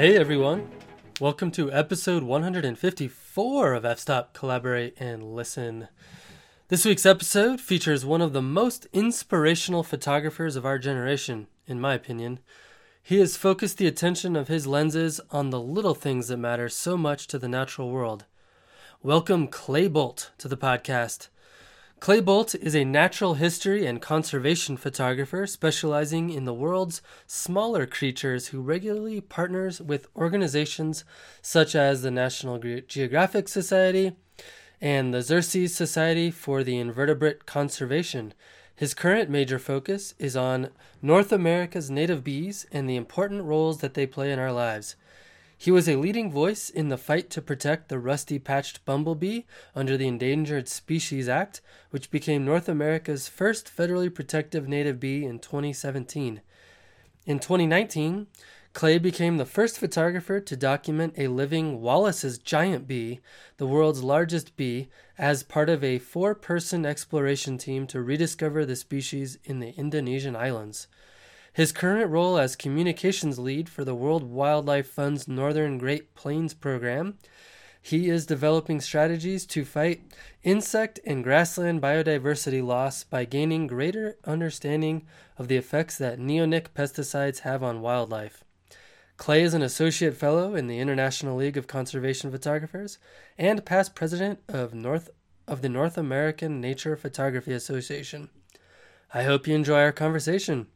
Hey everyone, welcome to episode 154 of F Stop Collaborate and Listen. This week's episode features one of the most inspirational photographers of our generation, in my opinion. He has focused the attention of his lenses on the little things that matter so much to the natural world. Welcome Clay Bolt to the podcast. Clay Bolt is a natural history and conservation photographer specializing in the world's smaller creatures who regularly partners with organizations such as the National Geographic Society and the Xerces Society for the Invertebrate Conservation. His current major focus is on North America's native bees and the important roles that they play in our lives. He was a leading voice in the fight to protect the rusty patched bumblebee under the Endangered Species Act, which became North America's first federally protective native bee in 2017. In 2019, Clay became the first photographer to document a living Wallace's giant bee, the world's largest bee, as part of a four person exploration team to rediscover the species in the Indonesian islands. His current role as communications lead for the World Wildlife Fund's Northern Great Plains program, he is developing strategies to fight insect and grassland biodiversity loss by gaining greater understanding of the effects that neonic pesticides have on wildlife. Clay is an associate fellow in the International League of Conservation Photographers and past president of North of the North American Nature Photography Association. I hope you enjoy our conversation.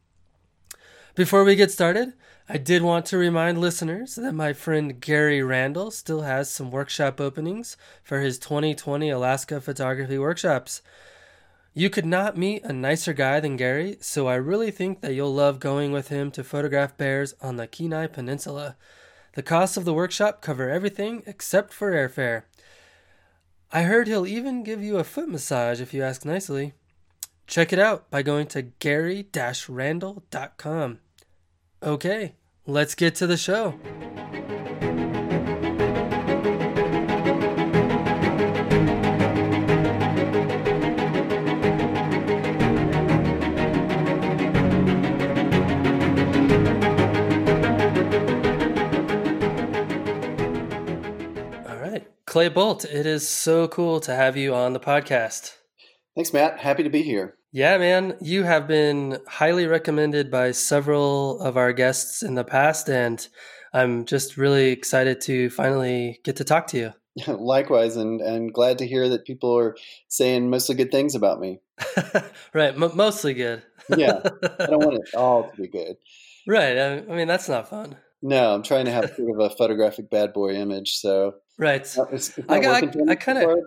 Before we get started, I did want to remind listeners that my friend Gary Randall still has some workshop openings for his 2020 Alaska photography workshops. You could not meet a nicer guy than Gary, so I really think that you'll love going with him to photograph bears on the Kenai Peninsula. The costs of the workshop cover everything except for airfare. I heard he'll even give you a foot massage if you ask nicely. Check it out by going to gary-randall.com. Okay, let's get to the show. All right, Clay Bolt, it is so cool to have you on the podcast. Thanks, Matt. Happy to be here. Yeah, man, you have been highly recommended by several of our guests in the past, and I'm just really excited to finally get to talk to you. Likewise, and and glad to hear that people are saying mostly good things about me. right, m- mostly good. yeah, I don't want it all to be good. Right. I, I mean, that's not fun. No, I'm trying to have sort of a photographic bad boy image. So right. It's, it's I got. I, I kind of.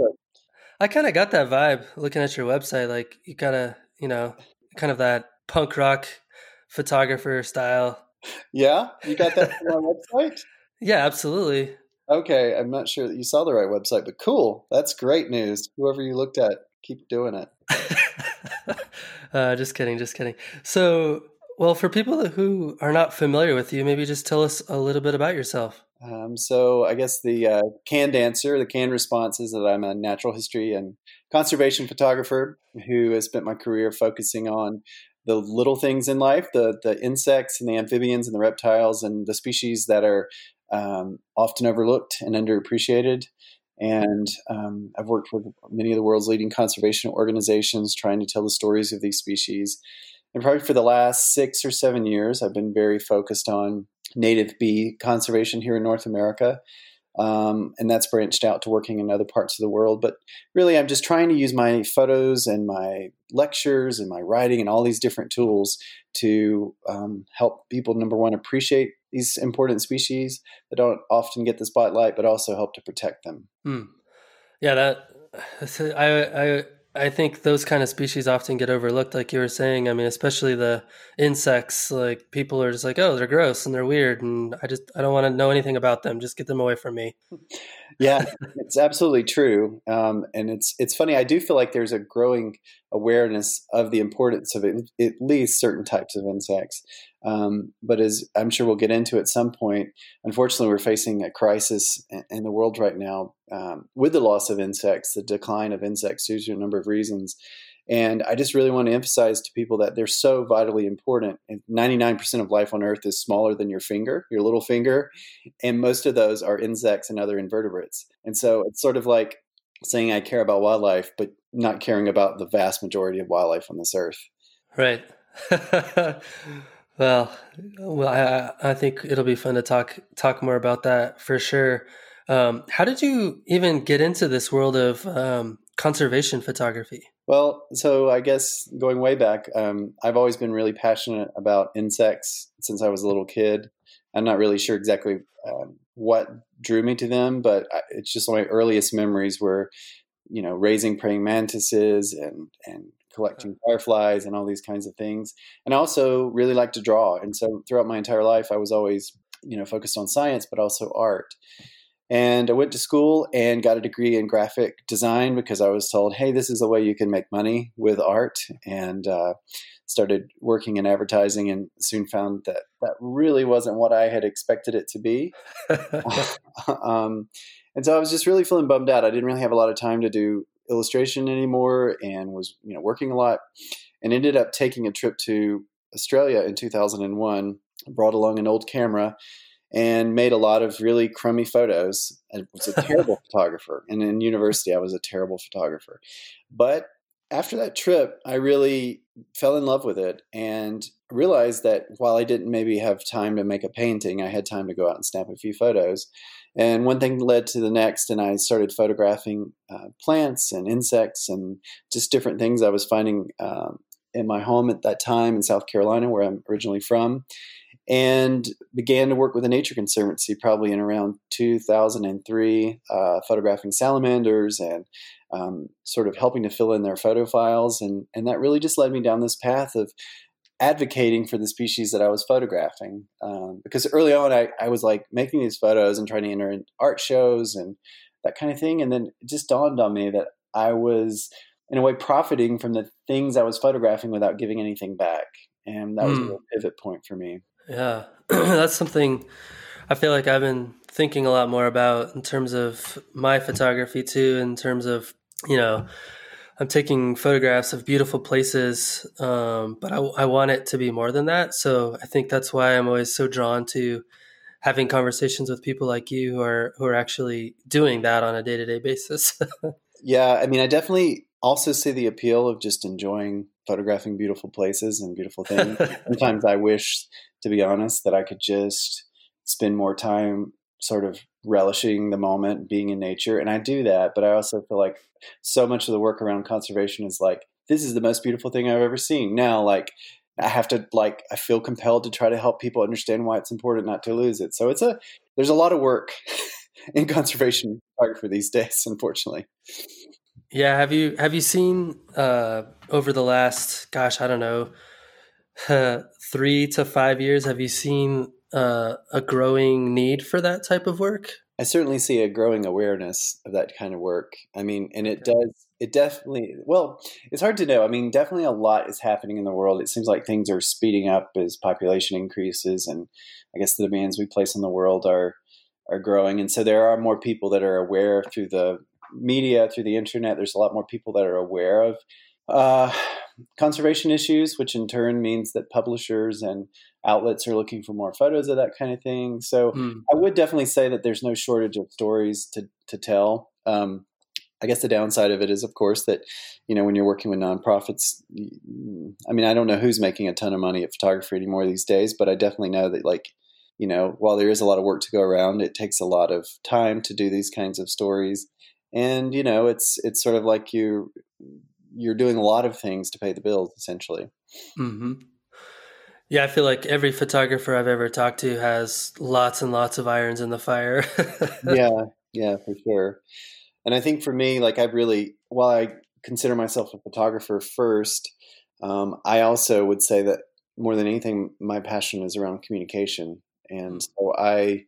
I kind of got that vibe looking at your website. Like you kind of, you know, kind of that punk rock photographer style. Yeah, you got that from our website. Yeah, absolutely. Okay, I'm not sure that you saw the right website, but cool. That's great news. Whoever you looked at, keep doing it. uh, just kidding, just kidding. So, well, for people who are not familiar with you, maybe just tell us a little bit about yourself. Um, so I guess the uh, canned answer, the canned response is that I'm a natural history and conservation photographer who has spent my career focusing on the little things in life, the the insects and the amphibians and the reptiles and the species that are um, often overlooked and underappreciated. And um, I've worked with many of the world's leading conservation organizations trying to tell the stories of these species. And probably for the last six or seven years, I've been very focused on native bee conservation here in North America. Um, and that's branched out to working in other parts of the world. But really, I'm just trying to use my photos and my lectures and my writing and all these different tools to um, help people, number one, appreciate these important species that don't often get the spotlight, but also help to protect them. Hmm. Yeah, that I, I I think those kind of species often get overlooked, like you were saying. I mean, especially the insects. Like people are just like, oh, they're gross and they're weird, and I just I don't want to know anything about them. Just get them away from me. yeah, it's absolutely true. Um, and it's it's funny. I do feel like there's a growing awareness of the importance of it, at least certain types of insects. Um, but as I'm sure we'll get into at some point, unfortunately, we're facing a crisis in the world right now um, with the loss of insects, the decline of insects due to a number of reasons. And I just really want to emphasize to people that they're so vitally important. And 99% of life on Earth is smaller than your finger, your little finger. And most of those are insects and other invertebrates. And so it's sort of like saying I care about wildlife, but not caring about the vast majority of wildlife on this earth. Right. well, well, I, I think it'll be fun to talk talk more about that for sure. Um, how did you even get into this world of um, conservation photography? Well, so I guess going way back, um, I've always been really passionate about insects since I was a little kid. I'm not really sure exactly uh, what drew me to them, but it's just my earliest memories were, you know, raising praying mantises and and collecting fireflies and all these kinds of things. And I also really like to draw, and so throughout my entire life, I was always, you know, focused on science, but also art. And I went to school and got a degree in graphic design because I was told, hey, this is a way you can make money with art. And uh, started working in advertising and soon found that that really wasn't what I had expected it to be. um, and so I was just really feeling bummed out. I didn't really have a lot of time to do illustration anymore and was you know working a lot and ended up taking a trip to Australia in 2001 brought along an old camera and made a lot of really crummy photos. I was a terrible photographer, and in university, I was a terrible photographer. But after that trip, I really fell in love with it and realized that while I didn't maybe have time to make a painting, I had time to go out and snap a few photos. And one thing led to the next, and I started photographing uh, plants and insects and just different things I was finding um, in my home at that time in South Carolina, where I'm originally from and began to work with the Nature Conservancy probably in around 2003, uh, photographing salamanders and um, sort of helping to fill in their photo files. And, and that really just led me down this path of advocating for the species that I was photographing. Um, because early on, I, I was like making these photos and trying to enter in art shows and that kind of thing. And then it just dawned on me that I was, in a way, profiting from the things I was photographing without giving anything back. And that was mm. a hmm. real pivot point for me. Yeah, that's something I feel like I've been thinking a lot more about in terms of my photography too. In terms of you know, I'm taking photographs of beautiful places, um, but I, I want it to be more than that. So I think that's why I'm always so drawn to having conversations with people like you who are who are actually doing that on a day to day basis. yeah, I mean, I definitely also see the appeal of just enjoying photographing beautiful places and beautiful things. Sometimes I wish to be honest, that I could just spend more time sort of relishing the moment, being in nature. And I do that, but I also feel like so much of the work around conservation is like, this is the most beautiful thing I've ever seen. Now, like, I have to like I feel compelled to try to help people understand why it's important not to lose it. So it's a there's a lot of work in conservation photography these days, unfortunately. Yeah, have you have you seen uh, over the last gosh I don't know uh, three to five years, have you seen uh, a growing need for that type of work? I certainly see a growing awareness of that kind of work. I mean, and it does, it definitely, well, it's hard to know. I mean, definitely a lot is happening in the world. It seems like things are speeding up as population increases, and I guess the demands we place on the world are are growing. And so there are more people that are aware through the media, through the internet. There's a lot more people that are aware of uh, conservation issues, which in turn means that publishers and outlets are looking for more photos of that kind of thing. So mm. I would definitely say that there's no shortage of stories to to tell. Um, I guess the downside of it is, of course, that you know when you're working with nonprofits. I mean, I don't know who's making a ton of money at photography anymore these days, but I definitely know that like you know while there is a lot of work to go around, it takes a lot of time to do these kinds of stories. And you know, it's it's sort of like you you're doing a lot of things to pay the bills essentially. Mm-hmm. Yeah, I feel like every photographer I've ever talked to has lots and lots of irons in the fire. yeah, yeah, for sure. And I think for me, like I've really, while I consider myself a photographer first, um, I also would say that more than anything, my passion is around communication. And so I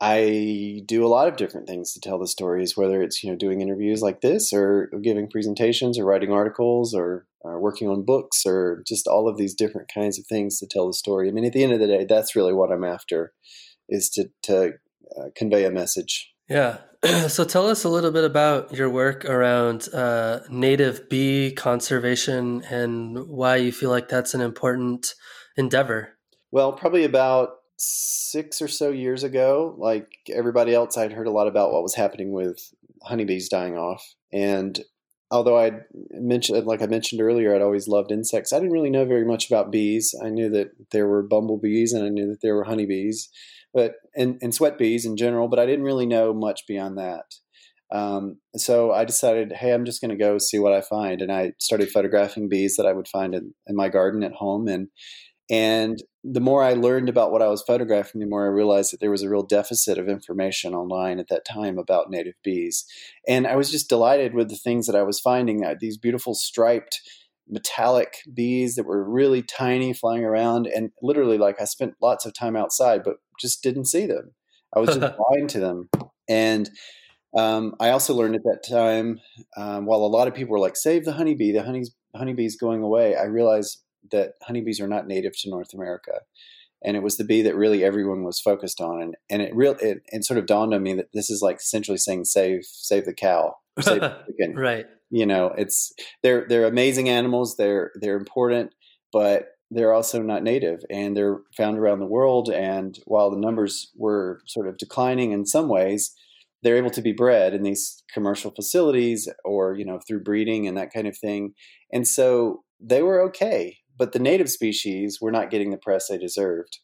I do a lot of different things to tell the stories, whether it's you know doing interviews like this, or giving presentations, or writing articles, or, or, working on books, or just all of these different kinds of things to tell the story. I mean, at the end of the day, that's really what I'm after, is to to uh, convey a message Yeah. so tell us a little bit about your work around uh, native bee conservation and why you feel like that's an important endeavor. Well, probably about six or so years ago, like everybody else, I'd heard a lot about what was happening with honeybees dying off. And although I mentioned, like I mentioned earlier, I'd always loved insects. I didn't really know very much about bees. I knew that there were bumblebees and I knew that there were honeybees, but and, and sweat bees in general. But I didn't really know much beyond that. Um, so I decided, hey, I'm just going to go see what I find, and I started photographing bees that I would find in, in my garden at home, and and the more I learned about what I was photographing, the more I realized that there was a real deficit of information online at that time about native bees. And I was just delighted with the things that I was finding these beautiful striped metallic bees that were really tiny flying around. And literally, like, I spent lots of time outside, but just didn't see them. I was just blind to them. And um, I also learned at that time, um, while a lot of people were like, save the honeybee, the honey's, honeybee's going away, I realized that honeybees are not native to North America. And it was the bee that really everyone was focused on, and and it real it, it sort of dawned on me that this is like essentially saying save save the cow, save the chicken. right? You know, it's they're they're amazing animals. They're they're important, but they're also not native, and they're found around the world. And while the numbers were sort of declining in some ways, they're able to be bred in these commercial facilities or you know through breeding and that kind of thing. And so they were okay but the native species were not getting the press they deserved.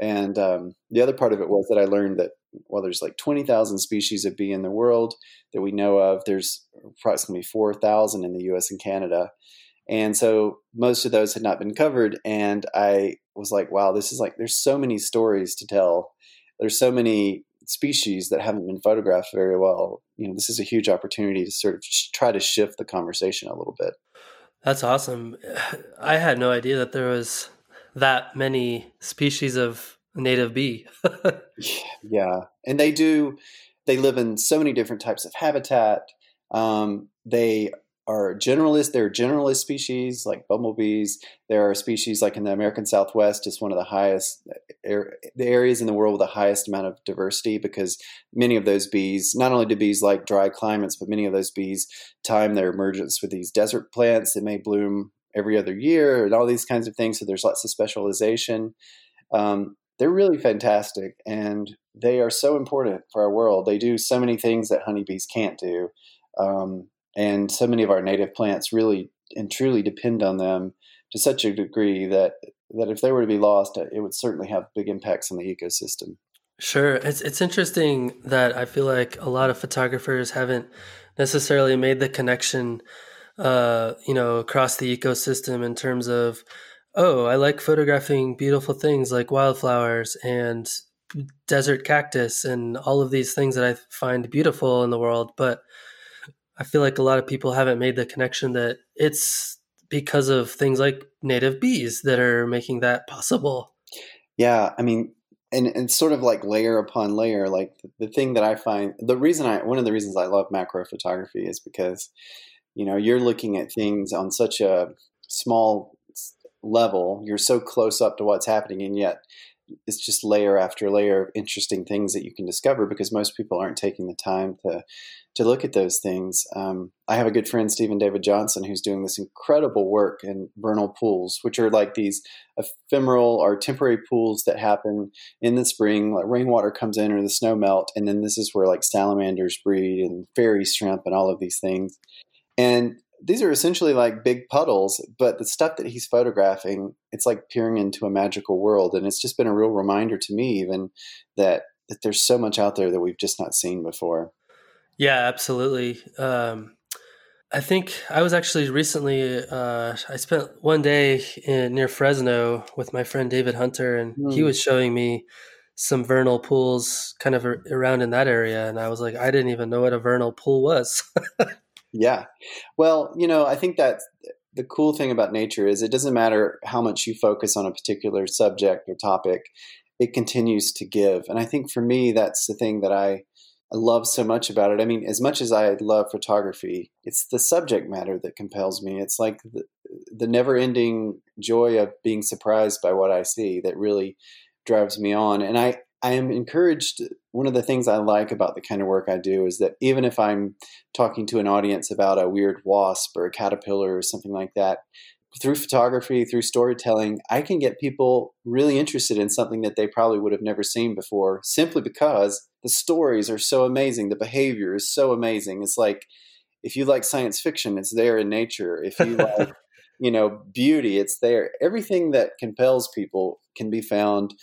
And um, the other part of it was that I learned that well, there's like 20,000 species of bee in the world that we know of. There's approximately 4,000 in the US and Canada. And so most of those had not been covered. And I was like, wow, this is like, there's so many stories to tell. There's so many species that haven't been photographed very well. You know, this is a huge opportunity to sort of try to shift the conversation a little bit. That's awesome. I had no idea that there was that many species of native bee. yeah, and they do. They live in so many different types of habitat. Um, they are generalist. They're generalist species like bumblebees. There are species like in the American Southwest, it's one of the highest er, the areas in the world with the highest amount of diversity because many of those bees, not only do bees like dry climates, but many of those bees time their emergence with these desert plants that may bloom every other year and all these kinds of things. So there's lots of specialization. Um, they're really fantastic and they are so important for our world. They do so many things that honeybees can't do. Um, and so many of our native plants really and truly depend on them to such a degree that that if they were to be lost, it would certainly have big impacts on the ecosystem. Sure, it's it's interesting that I feel like a lot of photographers haven't necessarily made the connection, uh, you know, across the ecosystem in terms of, oh, I like photographing beautiful things like wildflowers and desert cactus and all of these things that I find beautiful in the world, but I feel like a lot of people haven't made the connection that it's because of things like native bees that are making that possible. Yeah, I mean, and, and sort of like layer upon layer. Like the, the thing that I find, the reason I, one of the reasons I love macro photography is because, you know, you're looking at things on such a small level. You're so close up to what's happening, and yet it's just layer after layer of interesting things that you can discover because most people aren't taking the time to to look at those things. Um, I have a good friend, Stephen David Johnson, who's doing this incredible work in vernal pools, which are like these ephemeral or temporary pools that happen in the spring. Like rainwater comes in or the snow melt, and then this is where like salamanders breed and fairy shrimp and all of these things. And these are essentially like big puddles, but the stuff that he's photographing, it's like peering into a magical world. And it's just been a real reminder to me, even that that there's so much out there that we've just not seen before. Yeah, absolutely. Um, I think I was actually recently. Uh, I spent one day in, near Fresno with my friend David Hunter, and mm. he hmm. was showing me some vernal pools kind of around in that area, and I was like, I didn't even know what a vernal pool was. yeah, well, you know, I think that the cool thing about nature is it doesn't matter how much you focus on a particular subject or topic; it continues to give. And I think for me, that's the thing that I love so much about it. I mean, as much as I love photography, it's the subject matter that compels me. It's like the, the never ending joy of being surprised by what I see that really drives me on. And I, I am encouraged. One of the things I like about the kind of work I do is that even if I'm talking to an audience about a weird wasp or a caterpillar or something like that, through photography, through storytelling, I can get people really interested in something that they probably would have never seen before simply because the stories are so amazing. The behavior is so amazing. It's like if you like science fiction, it's there in nature. If you like, you know, beauty, it's there. Everything that compels people can be found,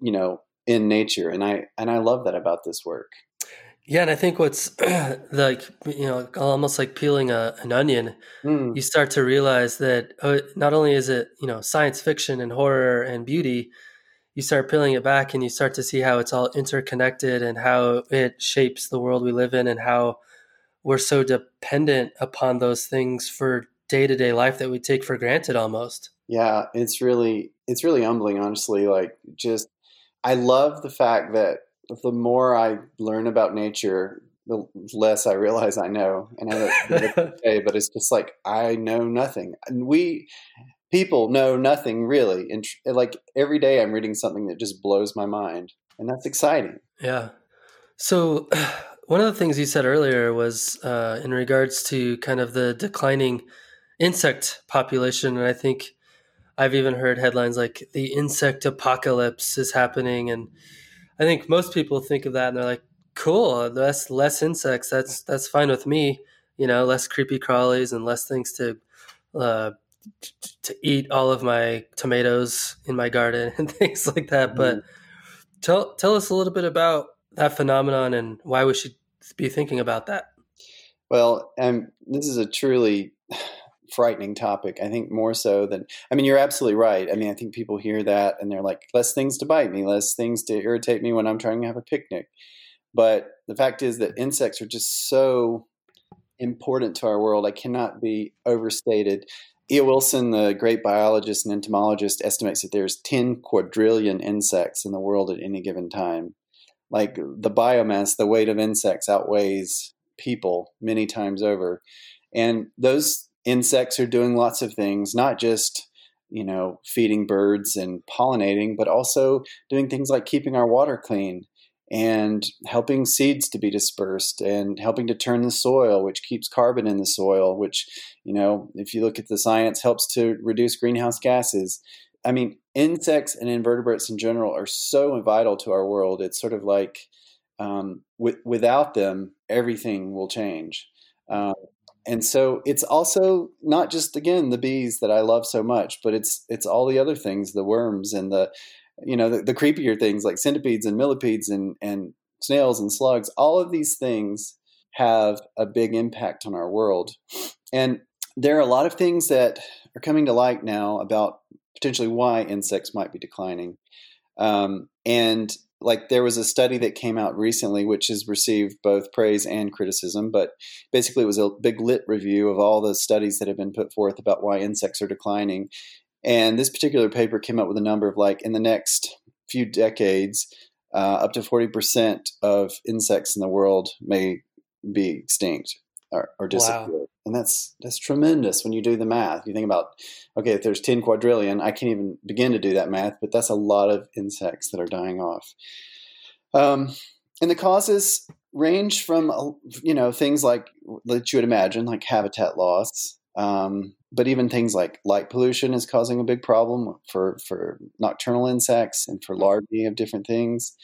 you know, in nature. And I and I love that about this work. Yeah, and I think what's like you know almost like peeling a, an onion, mm. you start to realize that uh, not only is it you know science fiction and horror and beauty, you start peeling it back and you start to see how it's all interconnected and how it shapes the world we live in and how we're so dependent upon those things for day to day life that we take for granted almost. Yeah, it's really it's really humbling, honestly. Like just I love the fact that the more I learn about nature, the less I realize I know. And I okay, but it's just like I know nothing. And we people know nothing really. And like every day, I'm reading something that just blows my mind, and that's exciting. Yeah. So. One of the things you said earlier was uh, in regards to kind of the declining insect population, and I think I've even heard headlines like the insect apocalypse is happening, and I think most people think of that and they're like, cool, less less insects. That's that's fine with me. You know, less creepy crawlies and less things to uh, to eat all of my tomatoes in my garden and things like that. Mm-hmm. But tell tell us a little bit about that phenomenon and why we should be thinking about that. Well, um, this is a truly frightening topic. I think more so than I mean, you're absolutely right. I mean, I think people hear that and they're like, less things to bite me, less things to irritate me when I'm trying to have a picnic. But the fact is that insects are just so important to our world. I cannot be overstated. E.O. Wilson, the great biologist and entomologist, estimates that there's 10 quadrillion insects in the world at any given time. Like the biomass, the weight of insects outweighs people many times over. And those insects are doing lots of things, not just you know feeding birds and pollinating, but also doing things like keeping our water clean and helping seeds to be dispersed and helping to turn the soil which keeps carbon in the soil which you know if you look at the science helps to reduce greenhouse gases. I mean insects and invertebrates in general are so vital to our world. It's sort of like um, w- without them everything will change. Uh, and so it's also not just again the bees that I love so much, but it's it's all the other things, the worms and the you know the, the creepier things like centipedes and millipedes and and snails and slugs. All of these things have a big impact on our world, and there are a lot of things that are coming to light now about potentially why insects might be declining. Um, and like there was a study that came out recently which has received both praise and criticism but basically it was a big lit review of all the studies that have been put forth about why insects are declining. And this particular paper came up with a number of like in the next few decades uh, up to 40% of insects in the world may be extinct or, or disappear. Wow. and that's that's tremendous when you do the math. You think about okay if there's 10 quadrillion i can't even begin to do that math but that's a lot of insects that are dying off. Um, and the causes range from you know things like that you would imagine like habitat loss um, but even things like light pollution is causing a big problem for for nocturnal insects and for larvae of different things.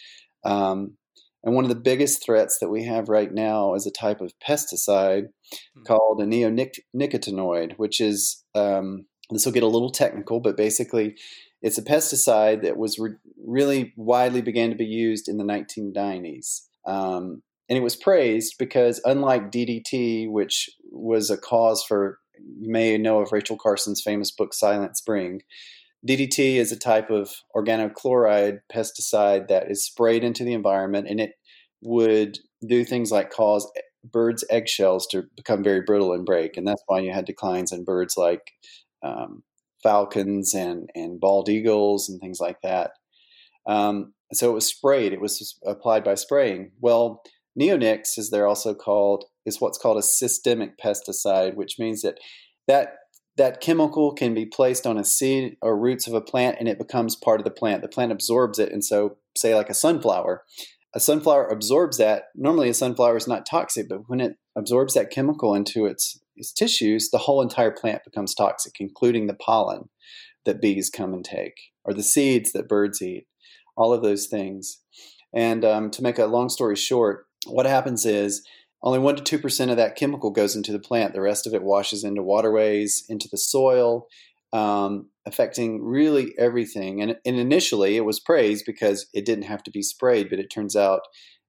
Um, and one of the biggest threats that we have right now is a type of pesticide mm-hmm. called a neonicotinoid, which is um, this will get a little technical, but basically, it's a pesticide that was re- really widely began to be used in the 1990s. Um, and it was praised because, unlike DDT, which was a cause for, you may know of Rachel Carson's famous book, Silent Spring, DDT is a type of organochloride pesticide that is sprayed into the environment and it would do things like cause birds' eggshells to become very brittle and break. And that's why you had declines in birds like um, falcons and, and bald eagles and things like that. Um, so it was sprayed, it was applied by spraying. Well, neonics, as they're also called, is what's called a systemic pesticide, which means that that that chemical can be placed on a seed or roots of a plant and it becomes part of the plant. The plant absorbs it. And so, say, like a sunflower, a sunflower absorbs that. Normally, a sunflower is not toxic, but when it absorbs that chemical into its, its tissues, the whole entire plant becomes toxic, including the pollen that bees come and take, or the seeds that birds eat, all of those things. And um, to make a long story short, what happens is only 1% to 2% of that chemical goes into the plant. The rest of it washes into waterways, into the soil, um, affecting really everything. And, and initially, it was praised because it didn't have to be sprayed, but it turns out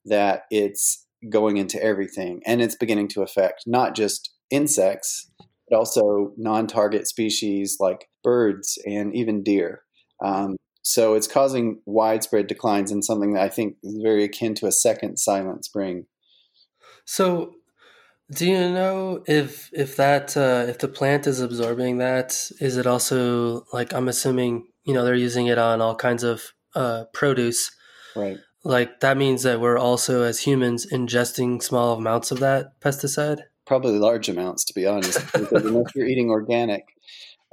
that it's going into everything and it's beginning to affect not just insects, but also non target species like birds and even deer. Um, so it's causing widespread declines in something that I think is very akin to a second silent spring. So, do you know if if that uh, if the plant is absorbing that, is it also like I'm assuming you know they're using it on all kinds of uh, produce, right? Like that means that we're also as humans ingesting small amounts of that pesticide. Probably large amounts, to be honest. because unless you're eating organic,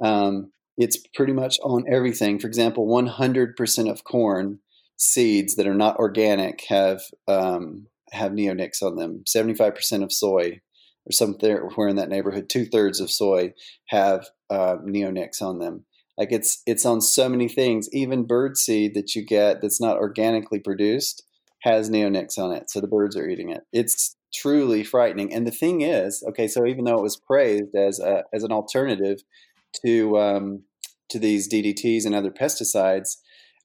um, it's pretty much on everything. For example, 100% of corn seeds that are not organic have um, have neonics on them. 75% of soy, or somewhere in that neighborhood, two thirds of soy have uh, neonics on them. Like it's it's on so many things. Even bird seed that you get that's not organically produced has neonics on it, so the birds are eating it. It's truly frightening. And the thing is, okay, so even though it was praised as a, as an alternative to um, to these DDTs and other pesticides,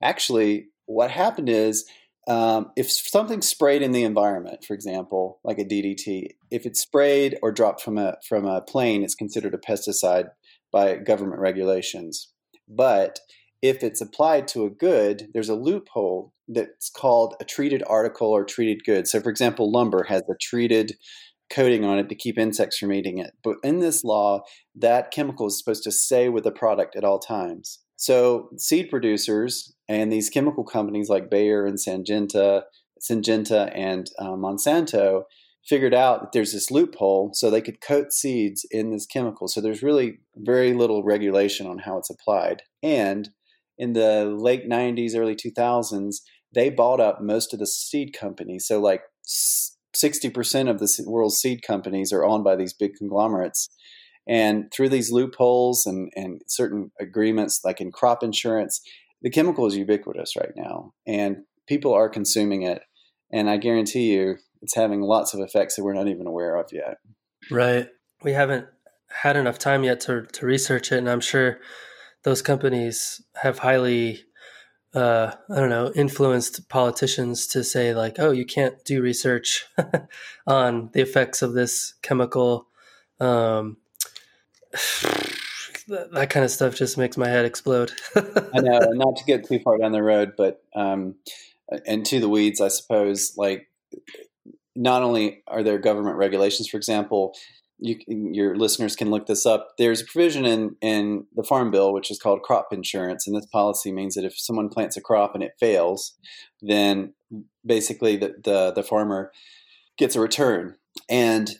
actually, what happened is um, if something's sprayed in the environment, for example, like a DDT, if it's sprayed or dropped from a from a plane, it's considered a pesticide by government regulations. But if it's applied to a good, there's a loophole that's called a treated article or treated good. So, for example, lumber has a treated coating on it to keep insects from eating it. But in this law, that chemical is supposed to stay with the product at all times. So seed producers and these chemical companies like Bayer and Syngenta, Syngenta and uh, Monsanto figured out that there's this loophole so they could coat seeds in this chemical. So there's really very little regulation on how it's applied. And in the late 90s, early 2000s, they bought up most of the seed companies. So like 60% of the world's seed companies are owned by these big conglomerates. And through these loopholes and, and certain agreements, like in crop insurance, the chemical is ubiquitous right now, and people are consuming it. And I guarantee you, it's having lots of effects that we're not even aware of yet. Right. We haven't had enough time yet to, to research it, and I'm sure those companies have highly uh, I don't know, influenced politicians to say like, oh, you can't do research on the effects of this chemical. Um, that, that, kind of stuff just makes my head explode. I know, not to get too far down the road, but um, and to the weeds, I suppose. Like, not only are there government regulations, for example, you, your listeners can look this up. There's a provision in, in the Farm Bill which is called crop insurance, and this policy means that if someone plants a crop and it fails, then basically the, the, the farmer gets a return. And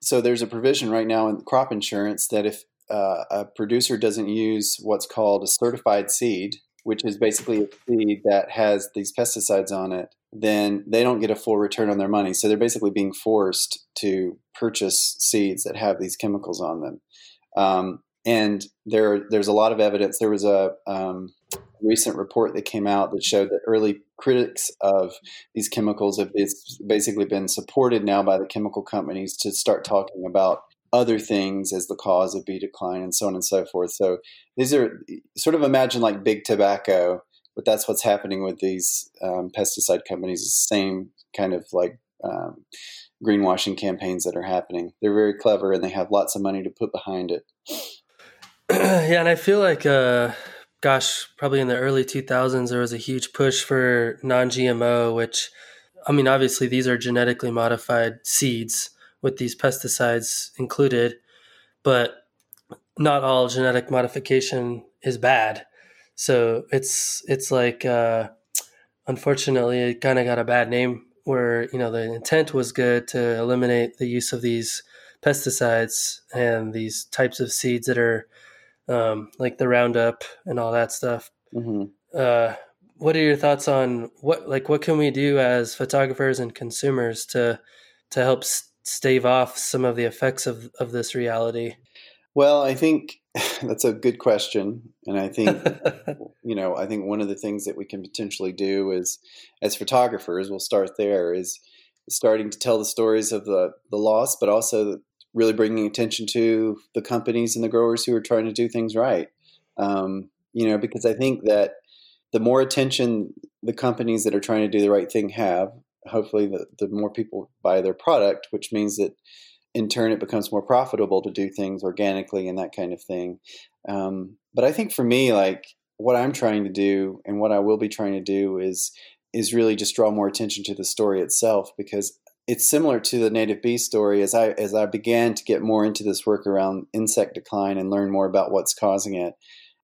so there's a provision right now in crop insurance that if uh, a producer doesn't use what's called a certified seed, which is basically a seed that has these pesticides on it, then they don't get a full return on their money. So they're basically being forced to purchase seeds that have these chemicals on them. Um, and there, there's a lot of evidence. There was a um, recent report that came out that showed that early critics of these chemicals have basically been supported now by the chemical companies to start talking about other things as the cause of bee decline and so on and so forth. So these are sort of imagine like big tobacco, but that's what's happening with these um, pesticide companies. The same kind of like um, greenwashing campaigns that are happening. They're very clever and they have lots of money to put behind it. yeah, and I feel like, uh, gosh, probably in the early 2000s, there was a huge push for non GMO, which, I mean, obviously, these are genetically modified seeds with these pesticides included, but not all genetic modification is bad. So it's it's like uh, unfortunately it kind of got a bad name where you know the intent was good to eliminate the use of these pesticides and these types of seeds that are um, like the Roundup and all that stuff. Mm-hmm. Uh, what are your thoughts on what like what can we do as photographers and consumers to to help stave off some of the effects of of this reality? Well, I think that's a good question, and I think you know I think one of the things that we can potentially do is as photographers, we'll start there is starting to tell the stories of the the loss, but also really bringing attention to the companies and the growers who are trying to do things right. Um, you know, because I think that the more attention the companies that are trying to do the right thing have, hopefully the, the more people buy their product, which means that in turn it becomes more profitable to do things organically and that kind of thing. Um, but I think for me, like what I'm trying to do and what I will be trying to do is is really just draw more attention to the story itself because it's similar to the native bee story as I as I began to get more into this work around insect decline and learn more about what's causing it.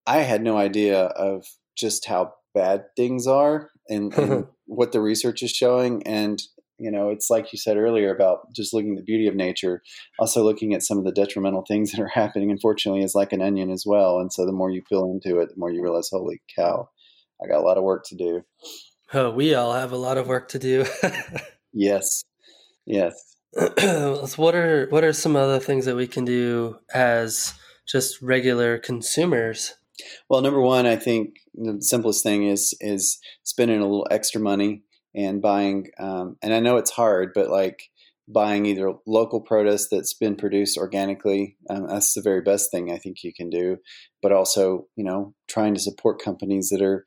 I had no idea of just how bad things are and, and what the research is showing. And, you know, it's like you said earlier about just looking at the beauty of nature, also looking at some of the detrimental things that are happening, unfortunately, is like an onion as well. And so the more you peel into it, the more you realize, holy cow, I got a lot of work to do. Oh, we all have a lot of work to do. yes. Yes. what are what are some other things that we can do as just regular consumers well, number one, I think the simplest thing is is spending a little extra money and buying. Um, and I know it's hard, but like buying either local produce that's been produced organically. Um, that's the very best thing I think you can do. But also, you know, trying to support companies that are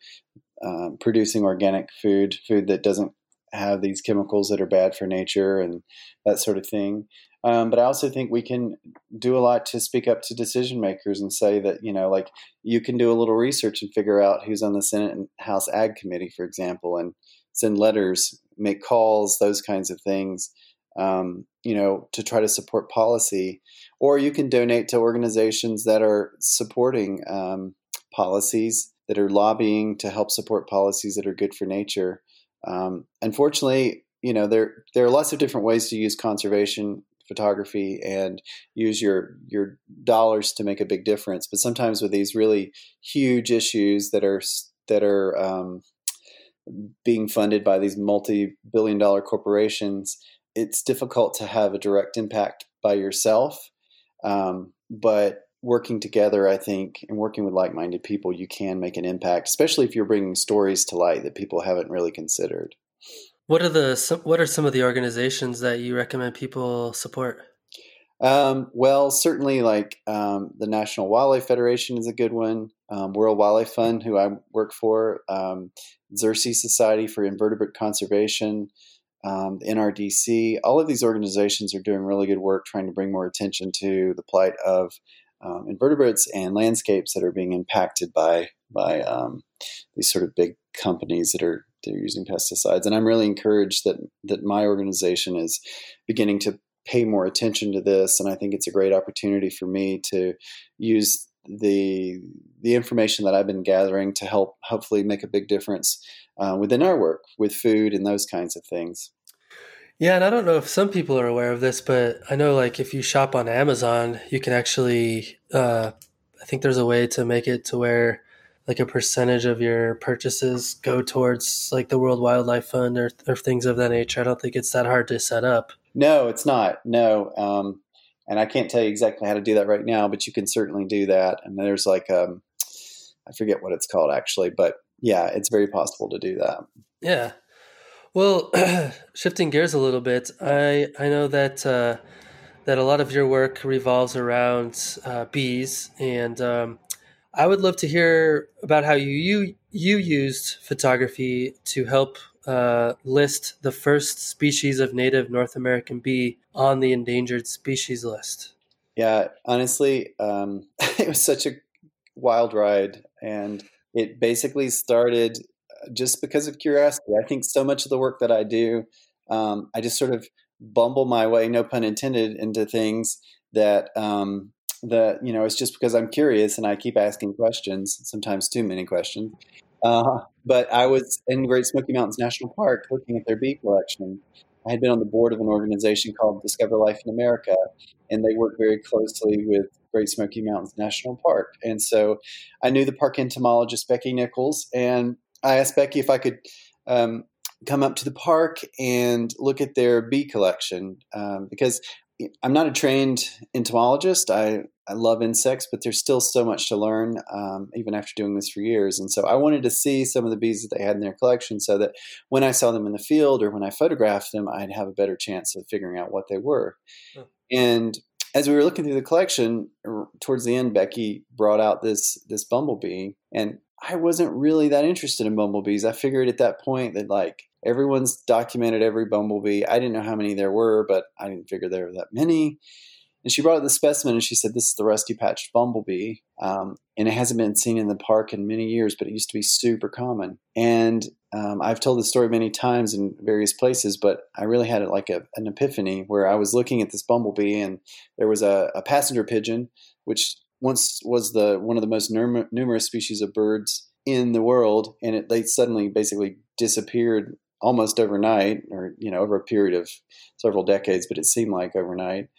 um, producing organic food, food that doesn't have these chemicals that are bad for nature and that sort of thing. Um, but I also think we can do a lot to speak up to decision makers and say that, you know, like you can do a little research and figure out who's on the Senate and House Ag Committee, for example, and send letters, make calls, those kinds of things, um, you know, to try to support policy. Or you can donate to organizations that are supporting um, policies, that are lobbying to help support policies that are good for nature. Um, unfortunately, you know there there are lots of different ways to use conservation photography and use your your dollars to make a big difference. But sometimes with these really huge issues that are that are um, being funded by these multi-billion dollar corporations, it's difficult to have a direct impact by yourself. Um, but working together, I think, and working with like-minded people, you can make an impact, especially if you're bringing stories to light that people haven't really considered. What are the what are some of the organizations that you recommend people support? Um, well, certainly, like um, the National Wildlife Federation is a good one. Um, World Wildlife Fund, who I work for, um, Xerces Society for Invertebrate Conservation, um, the NRDC. All of these organizations are doing really good work trying to bring more attention to the plight of um, invertebrates and landscapes that are being impacted by by these sort of big companies that are they're using pesticides. And I'm really encouraged that that my organization is beginning to pay more attention to this. And I think it's a great opportunity for me to use the the information that I've been gathering to help hopefully make a big difference uh, within our work with food and those kinds of things. Yeah, and I don't know if some people are aware of this, but I know like if you shop on Amazon, you can actually uh, I think there's a way to make it to where like a percentage of your purchases go towards like the World Wildlife Fund or, or things of that nature. I don't think it's that hard to set up. No, it's not. No. Um, and I can't tell you exactly how to do that right now, but you can certainly do that. And there's like, um, I forget what it's called actually, but yeah, it's very possible to do that. Yeah. Well, shifting gears a little bit, I I know that uh, that a lot of your work revolves around uh, bees, and um, I would love to hear about how you you, you used photography to help uh, list the first species of native North American bee on the endangered species list. Yeah, honestly, um, it was such a wild ride, and it basically started just because of curiosity. I think so much of the work that I do, um, I just sort of bumble my way, no pun intended, into things that um, that you know it's just because I'm curious and I keep asking questions, sometimes too many questions. Uh, but I was in Great Smoky Mountains National Park looking at their bee collection. I had been on the board of an organization called Discover Life in America, and they work very closely with Great Smoky Mountains National Park. And so I knew the park entomologist Becky Nichols, and I asked Becky if I could um, come up to the park and look at their bee collection um, because I'm not a trained entomologist. I, I love insects, but there's still so much to learn, um, even after doing this for years. And so I wanted to see some of the bees that they had in their collection so that when I saw them in the field or when I photographed them, I'd have a better chance of figuring out what they were. And as we were looking through the collection, towards the end, Becky brought out this this bumblebee, and I wasn't really that interested in bumblebees. I figured at that point that like everyone's documented every bumblebee. I didn't know how many there were, but I didn't figure there were that many. And she brought the specimen and she said, This is the rusty patched bumblebee. Um, and it hasn't been seen in the park in many years, but it used to be super common. And um, I've told this story many times in various places, but I really had it like a, an epiphany where I was looking at this bumblebee and there was a, a passenger pigeon, which once was the one of the most numerous species of birds in the world, and it, they suddenly basically disappeared almost overnight, or you know, over a period of several decades, but it seemed like overnight.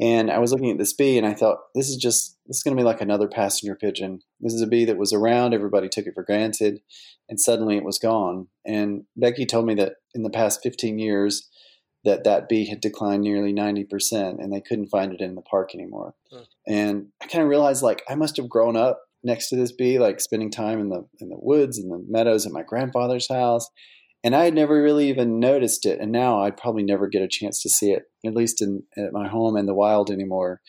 And I was looking at this bee, and I thought, this is just this is going to be like another passenger pigeon. This is a bee that was around, everybody took it for granted, and suddenly it was gone. And Becky told me that in the past 15 years, that that bee had declined nearly 90% and they couldn't find it in the park anymore. Hmm. And I kind of realized like I must have grown up next to this bee, like spending time in the in the woods and the meadows at my grandfather's house. And I had never really even noticed it. And now I'd probably never get a chance to see it, at least in at my home in the wild anymore.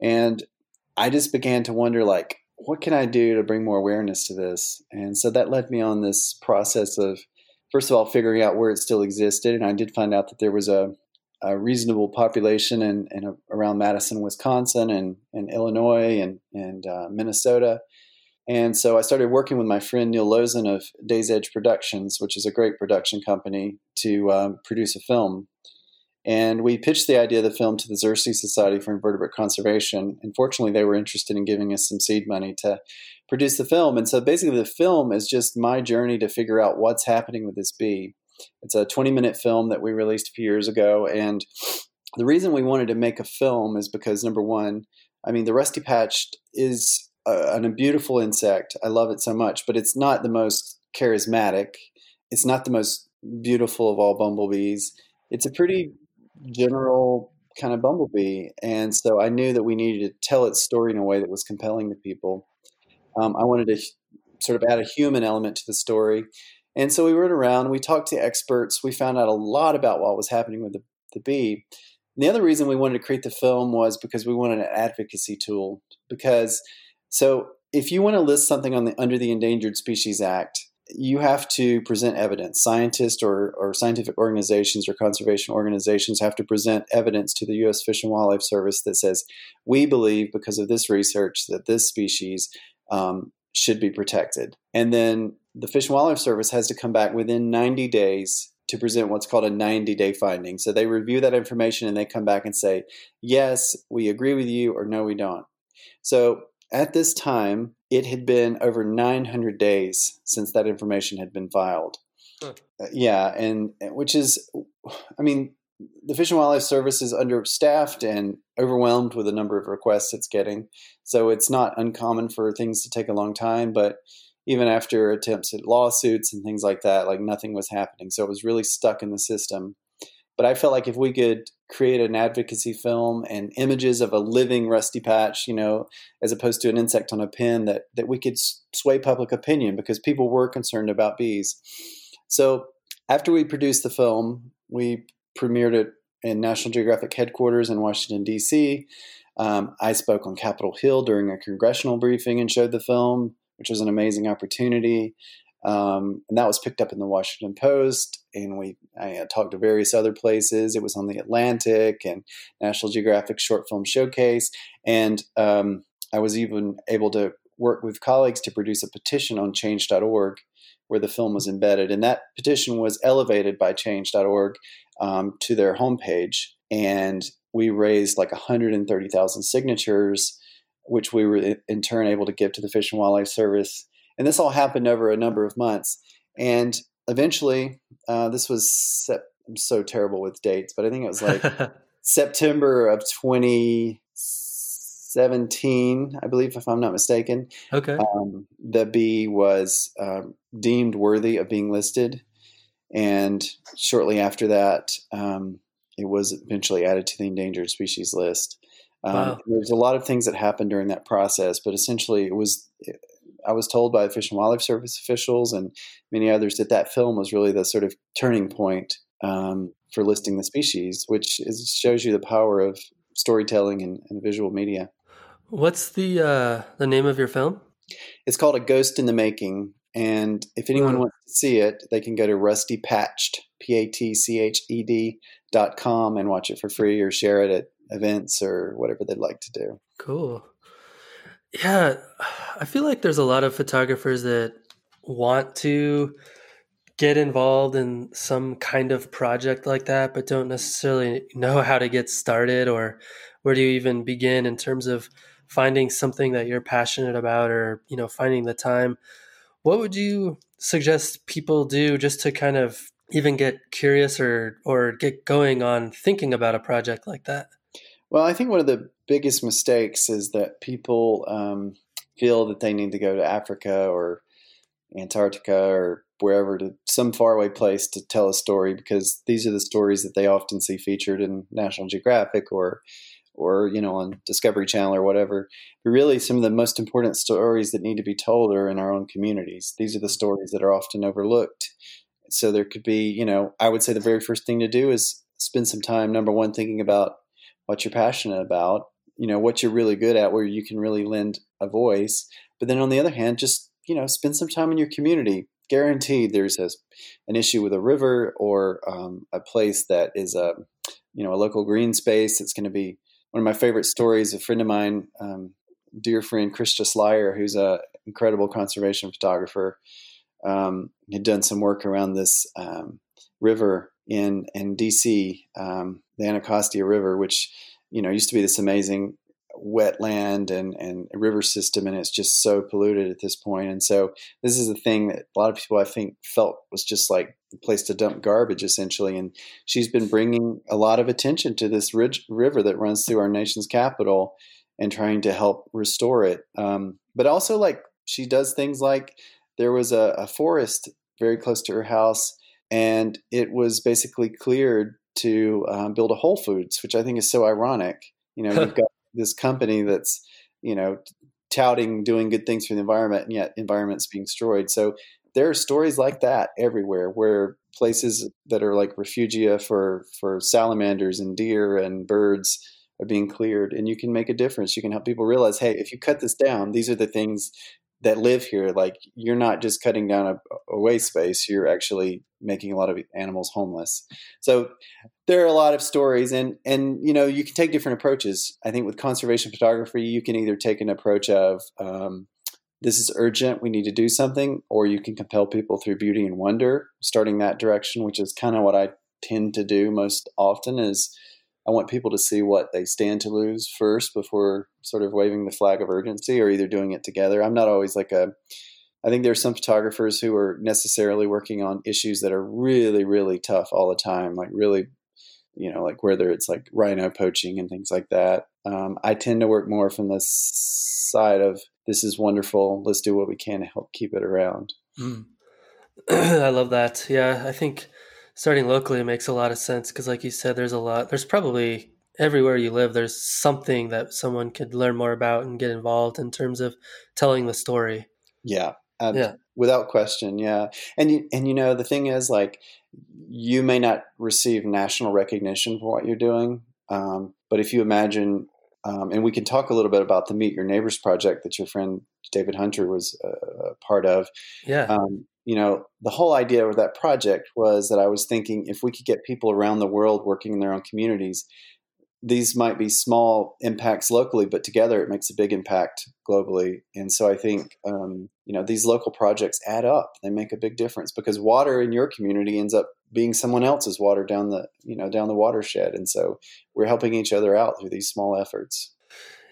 And I just began to wonder like, what can I do to bring more awareness to this? And so that led me on this process of first of all, figuring out where it still existed. And I did find out that there was a, a reasonable population in, in a, around Madison, Wisconsin, and, and Illinois, and, and uh, Minnesota. And so I started working with my friend Neil Losin of Days Edge Productions, which is a great production company, to um, produce a film. And we pitched the idea of the film to the Xerces Society for Invertebrate Conservation. And fortunately, they were interested in giving us some seed money to produce the film. And so basically, the film is just my journey to figure out what's happening with this bee. It's a 20 minute film that we released a few years ago. And the reason we wanted to make a film is because, number one, I mean, the rusty patched is a, a beautiful insect. I love it so much, but it's not the most charismatic. It's not the most beautiful of all bumblebees. It's a pretty general kind of bumblebee. And so I knew that we needed to tell its story in a way that was compelling to people. Um, I wanted to sort of add a human element to the story. And so we went around, we talked to experts, we found out a lot about what was happening with the, the bee. And the other reason we wanted to create the film was because we wanted an advocacy tool. Because so if you want to list something on the under the Endangered Species Act, you have to present evidence. Scientists or, or scientific organizations or conservation organizations have to present evidence to the U.S. Fish and Wildlife Service that says, we believe because of this research that this species um, should be protected. And then the Fish and Wildlife Service has to come back within 90 days to present what's called a 90 day finding. So they review that information and they come back and say, yes, we agree with you, or no, we don't. So at this time, it had been over 900 days since that information had been filed. Huh. Uh, yeah, and which is, I mean, the Fish and Wildlife Service is understaffed and overwhelmed with the number of requests it's getting. So it's not uncommon for things to take a long time, but even after attempts at lawsuits and things like that, like nothing was happening. So it was really stuck in the system. But I felt like if we could create an advocacy film and images of a living rusty patch, you know, as opposed to an insect on a pin, that that we could sway public opinion because people were concerned about bees. So after we produced the film, we premiered it in National Geographic headquarters in Washington D.C. Um, I spoke on Capitol Hill during a congressional briefing and showed the film, which was an amazing opportunity. Um, and that was picked up in the Washington Post, and we I uh, talked to various other places. It was on the Atlantic and National Geographic Short Film Showcase, and um, I was even able to work with colleagues to produce a petition on Change.org, where the film was embedded, and that petition was elevated by Change.org um, to their homepage, and we raised like 130,000 signatures, which we were in turn able to give to the Fish and Wildlife Service and this all happened over a number of months. And eventually, uh, this was, sep- I'm so terrible with dates, but I think it was like September of 2017 2017, I believe, if I'm not mistaken. Okay. Um, the bee was uh, deemed worthy of being listed, and shortly after that, um, it was eventually added to the endangered species list. Um, Wow. There's a lot of things that happened during that process, but essentially, it was. I was told by Fish and Wildlife Service officials and many others that that film was really the sort of turning point um, for listing the species, which is, shows you the power of storytelling and, and visual media. What's the uh, the name of your film? It's called A Ghost in the Making. And if anyone Hmm. wants to see it, they can go to rustypatched, P A T C H E D dot com and watch it for free or share it at events or whatever they'd like to do. Cool. Yeah, I feel like there's a lot of photographers that want to get involved in some kind of project like that, but don't necessarily know how to get started or where do you even begin in terms of finding something that you're passionate about or, you know, finding the time. What would you suggest people do just to kind of even get curious or or get going on thinking about a project like that? Well, I think one of the biggest mistakes is that people um, feel that they need to go to Africa or Antarctica or wherever to some faraway place to tell a story because these are the stories that they often see featured in National Geographic or or you know on Discovery Channel or whatever. But really, some of the most important stories that need to be told are in our own communities. These are the stories that are often overlooked. So there could be, you know, I would say the very first thing to do is spend some time. Number one, thinking about what you're passionate about, you know, what you're really good at, where you can really lend a voice. But then on the other hand, just, you know, spend some time in your community. Guaranteed there's a, an issue with a river or um, a place that is a, you know, a local green space. It's going to be one of my favorite stories. A friend of mine, um, dear friend Krista Schlyer, who's a incredible conservation photographer, um, had done some work around this um, river in in DC, um, the Anacostia River, which you know used to be this amazing wetland and and river system, and it's just so polluted at this point. And so this is a thing that a lot of people I think felt was just like a place to dump garbage essentially. And she's been bringing a lot of attention to this ridge, river that runs through our nation's capital and trying to help restore it. Um, but also like she does things like there was a, a forest very close to her house and it was basically cleared to um, build a Whole Foods, which I think is so ironic. You know, you've got this company that's you know touting doing good things for the environment, and yet environment's being destroyed. So there are stories like that everywhere, where places that are like refugia for for salamanders and deer and birds are being cleared, and you can make a difference. You can help people realize, hey, if you cut this down, these are the things that live here. Like you're not just cutting down a, a waste space; you're actually making a lot of animals homeless. So there are a lot of stories, and and you know you can take different approaches. I think with conservation photography, you can either take an approach of um, this is urgent, we need to do something, or you can compel people through beauty and wonder, starting that direction, which is kind of what I tend to do most often. Is I want people to see what they stand to lose first before sort of waving the flag of urgency or either doing it together. I'm not always like a I think there's some photographers who are necessarily working on issues that are really, really tough all the time, like really, you know, like whether it's like rhino poaching and things like that. Um, I tend to work more from the side of this is wonderful. Let's do what we can to help keep it around. Mm. I love that. Yeah, I think starting locally makes a lot of sense because, like you said, there's a lot. There's probably everywhere you live, there's something that someone could learn more about and get involved in terms of telling the story. Yeah, um, Yeah. without question. Yeah, and you, and you know the thing is like you may not receive national recognition for what you're doing, um, but if you imagine, um, and we can talk a little bit about the Meet Your Neighbors project that your friend David Hunter was uh, a part of. Yeah. You know, the whole idea of that project was that I was thinking if we could get people around the world working in their own communities, these might be small impacts locally, but together it makes a big impact globally. And so I think, um, you know, these local projects add up. They make a big difference because water in your community ends up being someone else's water down the, you know, down the watershed. And so we're helping each other out through these small efforts.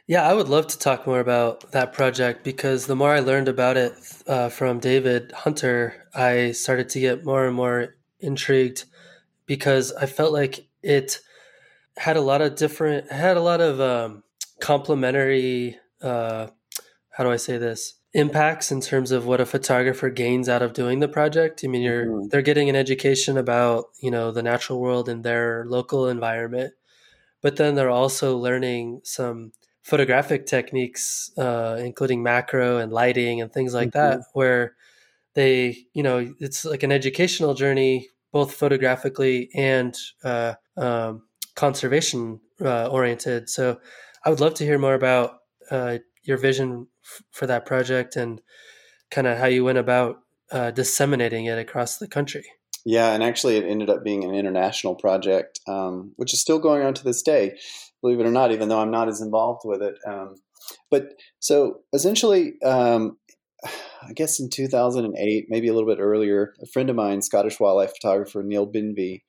Yeah, I would love to talk more about that project because the more I learned about it uh, from David Hunter, I started to get more and more intrigued because I felt like it had a lot of different, had a lot of um, complementary. Uh, how do I say this? Impacts in terms of what a photographer gains out of doing the project. I mean, you're mm-hmm. they're getting an education about you know the natural world in their local environment, but then they're also learning some photographic techniques, uh, including macro and lighting and things like mm-hmm. that, where they, you know, it's like an educational journey, both photographically and uh, um, conservation uh, oriented. So I would love to hear more about uh, your vision f- for that project and kind of how you went about uh, disseminating it across the country. Yeah, and actually, it ended up being an international project, um, which is still going on to this day believe it or not, even though I'm not as involved with it. Um, but so essentially, um, I guess in 2008, maybe a little bit earlier, a friend of mine, Scottish wildlife photographer Niall Benvie,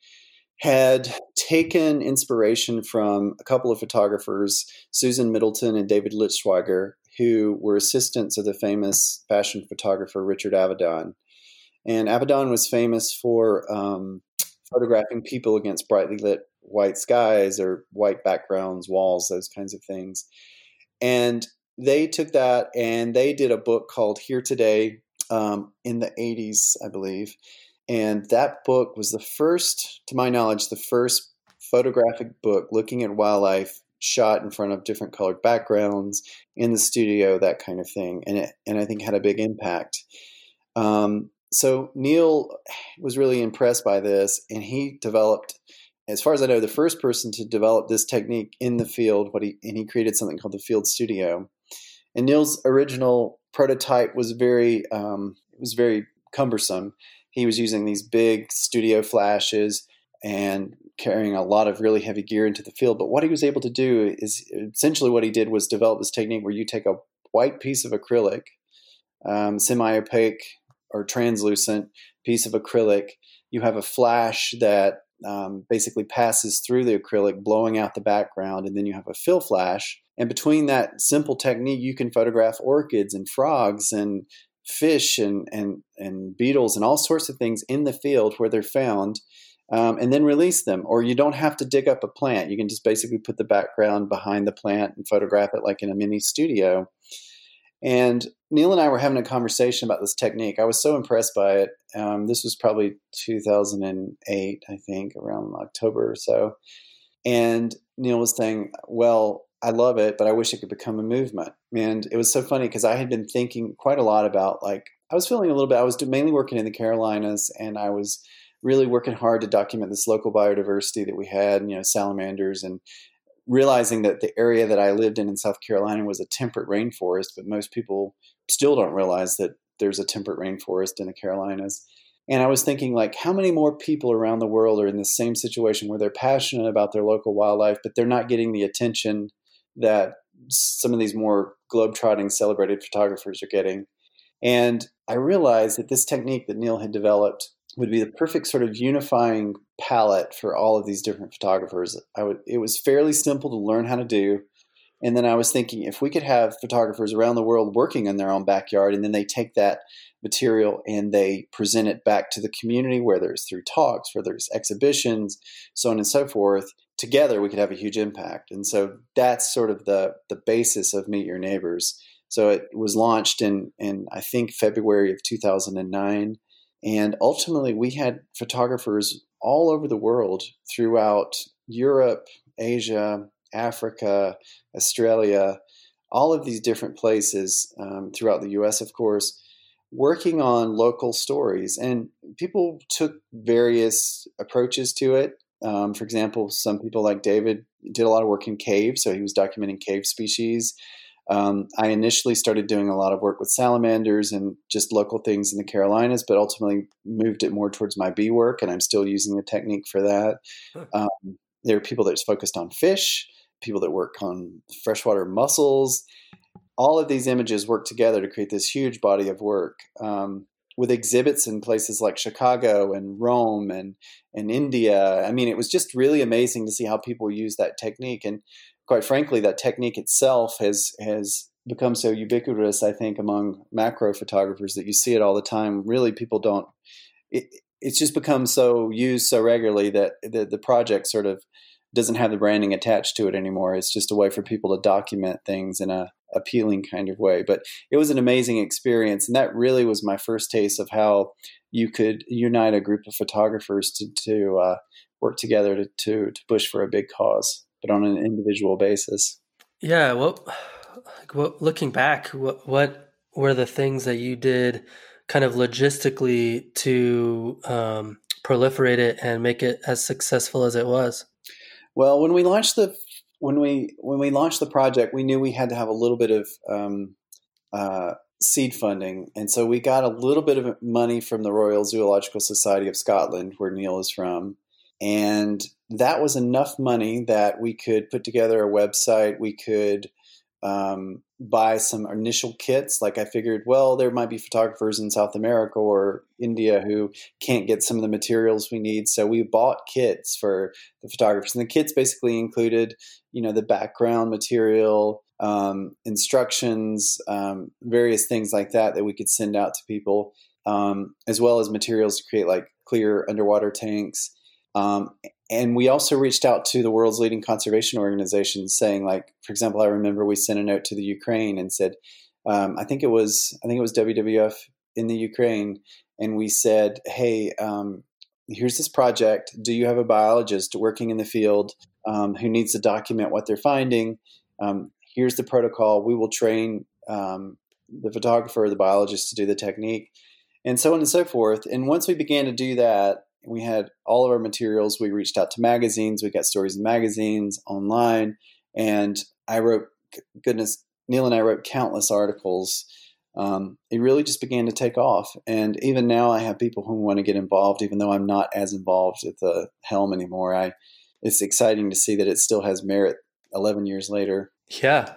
had taken inspiration from a couple of photographers, Susan Middleton and David Liittschwager, who were assistants of the famous fashion photographer Richard Avedon. And Avedon was famous for um, photographing people against brightly lit white skies or white backgrounds, walls, those kinds of things. And they took that and they did a book called Here Today um, in the 80s, I believe. And that book was the first, to my knowledge, the first photographic book looking at wildlife shot in front of different colored backgrounds in the studio, that kind of thing. And it, and I think had a big impact. Um, so Neil was really impressed by this, and he developed as far as I know, the first person to develop this technique in the field. What he and he created something called the Field Studio. And Neil's original prototype was very um, it was very cumbersome. He was using these big studio flashes and carrying a lot of really heavy gear into the field. But what he was able to do is essentially what he did was develop this technique where you take a white piece of acrylic, um, semi opaque or translucent piece of acrylic. You have a flash that um, basically passes through the acrylic, blowing out the background, and then you have a fill flash. And between that simple technique, you can photograph orchids and frogs and fish and and and beetles and all sorts of things in the field where they're found, um, and then release them. Or you don't have to dig up a plant; you can just basically put the background behind the plant and photograph it like in a mini studio. And Neil and I were having a conversation about this technique. I was so impressed by it. Um, this was probably 2008, I think, around October or so. And Neil was saying, Well, I love it, but I wish it could become a movement. And it was so funny because I had been thinking quite a lot about, like, I was feeling a little bit, I was mainly working in the Carolinas and I was really working hard to document this local biodiversity that we had, you know, salamanders and realizing that the area that I lived in in South Carolina was a temperate rainforest, but most people still don't realize that there's a temperate rainforest in the Carolinas. And I was thinking, like, how many more people around the world are in the same situation where they're passionate about their local wildlife, but they're not getting the attention that some of these more globetrotting celebrated photographers are getting. And I realized that this technique that Neil had developed would be the perfect sort of unifying palette for all of these different photographers. I would it was fairly simple to learn how to do. And then I was thinking if we could have photographers around the world working in their own backyard and then they take that material and they present it back to the community, whether it's through talks, whether it's exhibitions, so on and so forth, together we could have a huge impact. And so that's sort of the the basis of Meet Your Neighbors. So it was launched in in I think February of 2009 and ultimately, we had photographers all over the world throughout Europe, Asia, Africa, Australia, all of these different places um, throughout the US, of course, working on local stories. And people took various approaches to it. Um, for example, some people like David did a lot of work in caves, so he was documenting cave species. Um, I initially started doing a lot of work with salamanders and just local things in the Carolinas, but ultimately moved it more towards my bee work, and I'm still using the technique for that. Um, there are people that's focused on fish, people that work on freshwater mussels. All of these images work together to create this huge body of work. Um, with exhibits in places like Chicago and Rome and and India. I mean, it was just really amazing to see how people use that technique. And quite frankly, that technique itself has has become so ubiquitous. I think among macro photographers that you see it all the time. Really, people don't. It, it's just become so used so regularly that the, the project sort of doesn't have the branding attached to it anymore. It's just a way for people to document things in a appealing kind of way. But it was an amazing experience, and that really was my first taste of how you could unite a group of photographers to to uh, work together to, to to push for a big cause, but on an individual basis. Yeah. Well, well looking back, what what were the things that you did, kind of logistically, to um, proliferate it and make it as successful as it was? Well, when we launched the when we when we launched the project, we knew we had to have a little bit of um, uh, seed funding, and so we got a little bit of money from the Royal Zoological Society of Scotland, where Neil is from, and that was enough money that we could put together a website. We could um, buy some initial kits. Like I figured, well, there might be photographers in South America or India who can't get some of the materials we need. So we bought kits for the photographers. And the kits basically included, you know, the background material, um, instructions, um, various things like that that we could send out to people, um, as well as materials to create like clear underwater tanks. Um, and we also reached out to the world's leading conservation organizations saying like for example i remember we sent a note to the ukraine and said um, i think it was i think it was wwf in the ukraine and we said hey um, here's this project. Do you have a biologist working in the field um, who needs to document what they're finding? Um, here's the protocol. We will train um, the photographer the biologist to do the technique and so on and so forth. And once we began to do that we had all of our materials. We reached out to magazines. We got stories in magazines, online, and I wrote. Goodness, Neil and I wrote countless articles. Um, it really just began to take off, and even now I have people who want to get involved, even though I'm not as involved at the helm anymore. I it's exciting to see that it still has merit 11 years later. Yeah.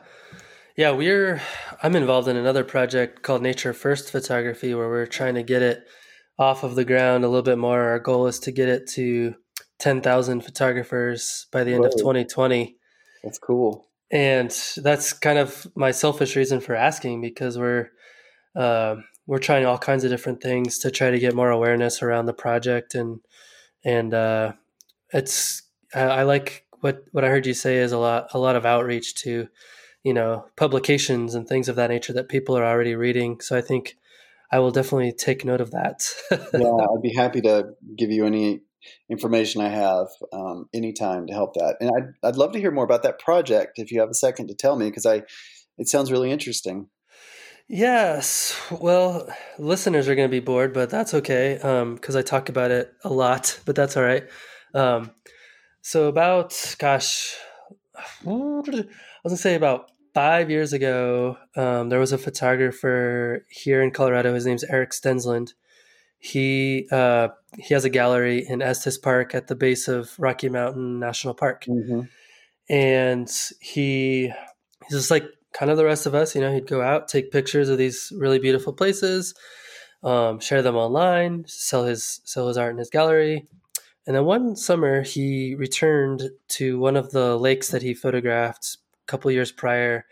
Yeah, we're I'm involved in another project called Nature First Photography where we're trying to get it off of the ground a little bit more. Our goal is to get it to 10,000 photographers by the end Whoa. of 2020. That's cool. And that's kind of my selfish reason for asking because we're uh, we're trying all kinds of different things to try to get more awareness around the project and and uh, it's I, I like what what I heard you say is a lot a lot of outreach to you know publications and things of that nature that people are already reading. So I think I will definitely take note of that. yeah, I'd be happy to give you any information I have um, anytime to help that. And I'd, I'd love to hear more about that project if you have a second to tell me because I it sounds really interesting. Yes. Well, listeners are going to be bored, but that's okay because um, I talk about it a lot, but that's all right. Um, so about, gosh, I was going to say about five years ago, um, there was a photographer here in Colorado. His name's Erik Stensland. He uh, he has a gallery in Estes Park at the base of Rocky Mountain National Park, mm-hmm. and he he's just like kind of the rest of us. You know, he'd go out, take pictures of these really beautiful places, um, share them online, sell his sell his art in his gallery. And then one summer, he returned to one of the lakes that he photographed couple years prior,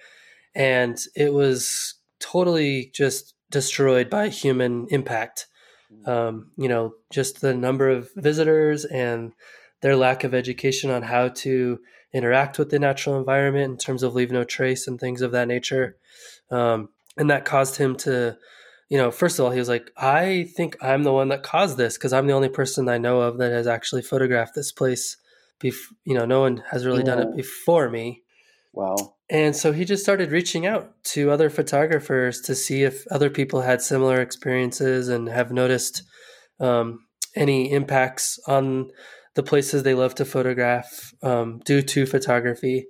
and it was totally just destroyed by human impact. Mm. Um, you know, just the number of visitors and their lack of education on how to interact with the natural environment in terms of leave no trace and things of that nature. Um, and that caused him to, you know, first of all, he was like, I think I'm the one that caused this because I'm the only person I know of that has actually photographed this place. Bef- you know, no one has really yeah. done it before me. Wow. And so he just started reaching out to other photographers to see if other people had similar experiences and have noticed um, any impacts on the places they love to photograph um, due to photography.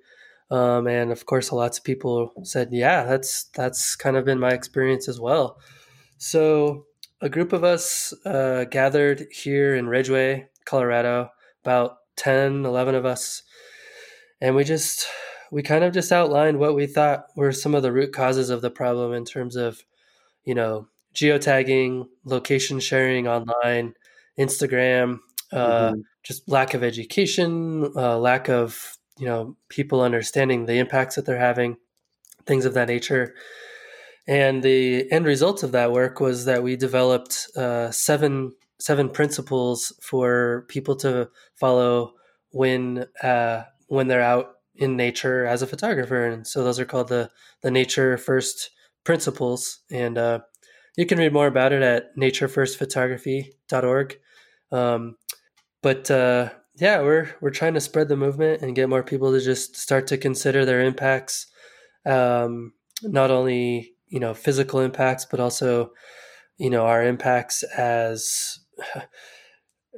Um, and of course, lots of people said, "Yeah, that's that's kind of been my experience as well." So a group of us uh, gathered here in Ridgway, Colorado, about 10, 11 of us, and we just we kind of just outlined what we thought were some of the root causes of the problem in terms of, you know, geotagging, location sharing online, Instagram, uh, mm-hmm. just lack of education, uh, lack of you know people understanding the impacts that they're having, things of that nature. And the end result of that work was that we developed uh, seven seven principles for people to follow when uh, when they're out in nature as a photographer, and so those are called the the nature first principles. And uh, you can read more about it at naturefirstphotography.org. Um, but uh, yeah, we're we're trying to spread the movement and get more people to just start to consider their impacts, um, not only you know physical impacts, but also you know our impacts as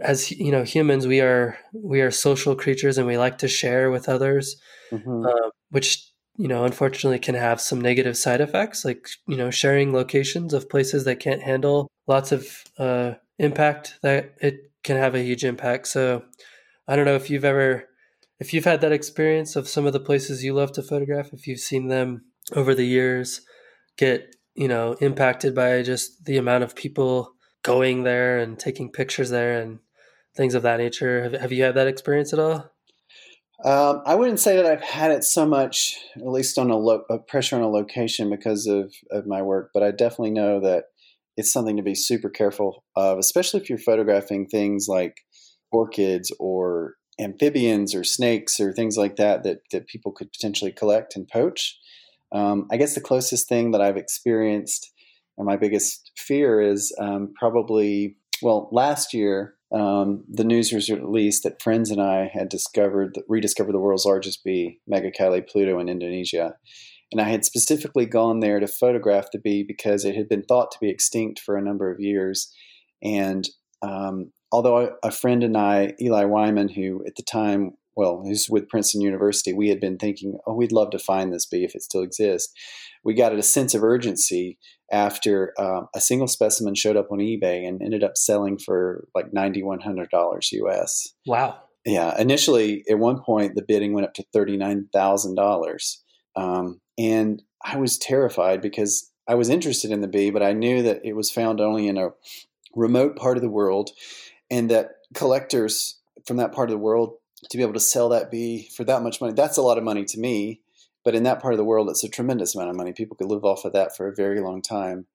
as you know humans we are we are social creatures and we like to share with others mm-hmm. uh, which you know unfortunately can have some negative side effects like you know sharing locations of places that can't handle lots of uh, impact that it can have a huge impact so i don't know if you've ever if you've had that experience of some of the places you love to photograph if you've seen them over the years get you know impacted by just the amount of people going there and taking pictures there and things of that nature. Have, have you had that experience at all? Um, I wouldn't say that I've had it so much, at least on a, lo- a pressure on a location because of, of my work, but I definitely know that it's something to be super careful of, especially if you're photographing things like orchids or amphibians or snakes or things like that that, that people could potentially collect and poach. Um, I guess the closest thing that I've experienced and my biggest fear is um, probably, well, last year, um, the news was released that friends and I had discovered, rediscovered the world's largest bee, Megachile pluto, in Indonesia. And I had specifically gone there to photograph the bee because it had been thought to be extinct for a number of years. And um, although a friend and I, Eli Wyman, who at the time well, who's with Princeton University, we had been thinking, oh, we'd love to find this bee if it still exists. We got a sense of urgency after uh, a single specimen showed up on eBay and ended up selling for like $9,100 US. Wow. Yeah. Initially, at one point, the bidding went up to $39,000. Um, and I was terrified because I was interested in the bee, but I knew that it was found only in a remote part of the world and that collectors from that part of the world to be able to sell that bee for that much money, that's a lot of money to me. But in that part of the world, it's a tremendous amount of money. People could live off of that for a very long time.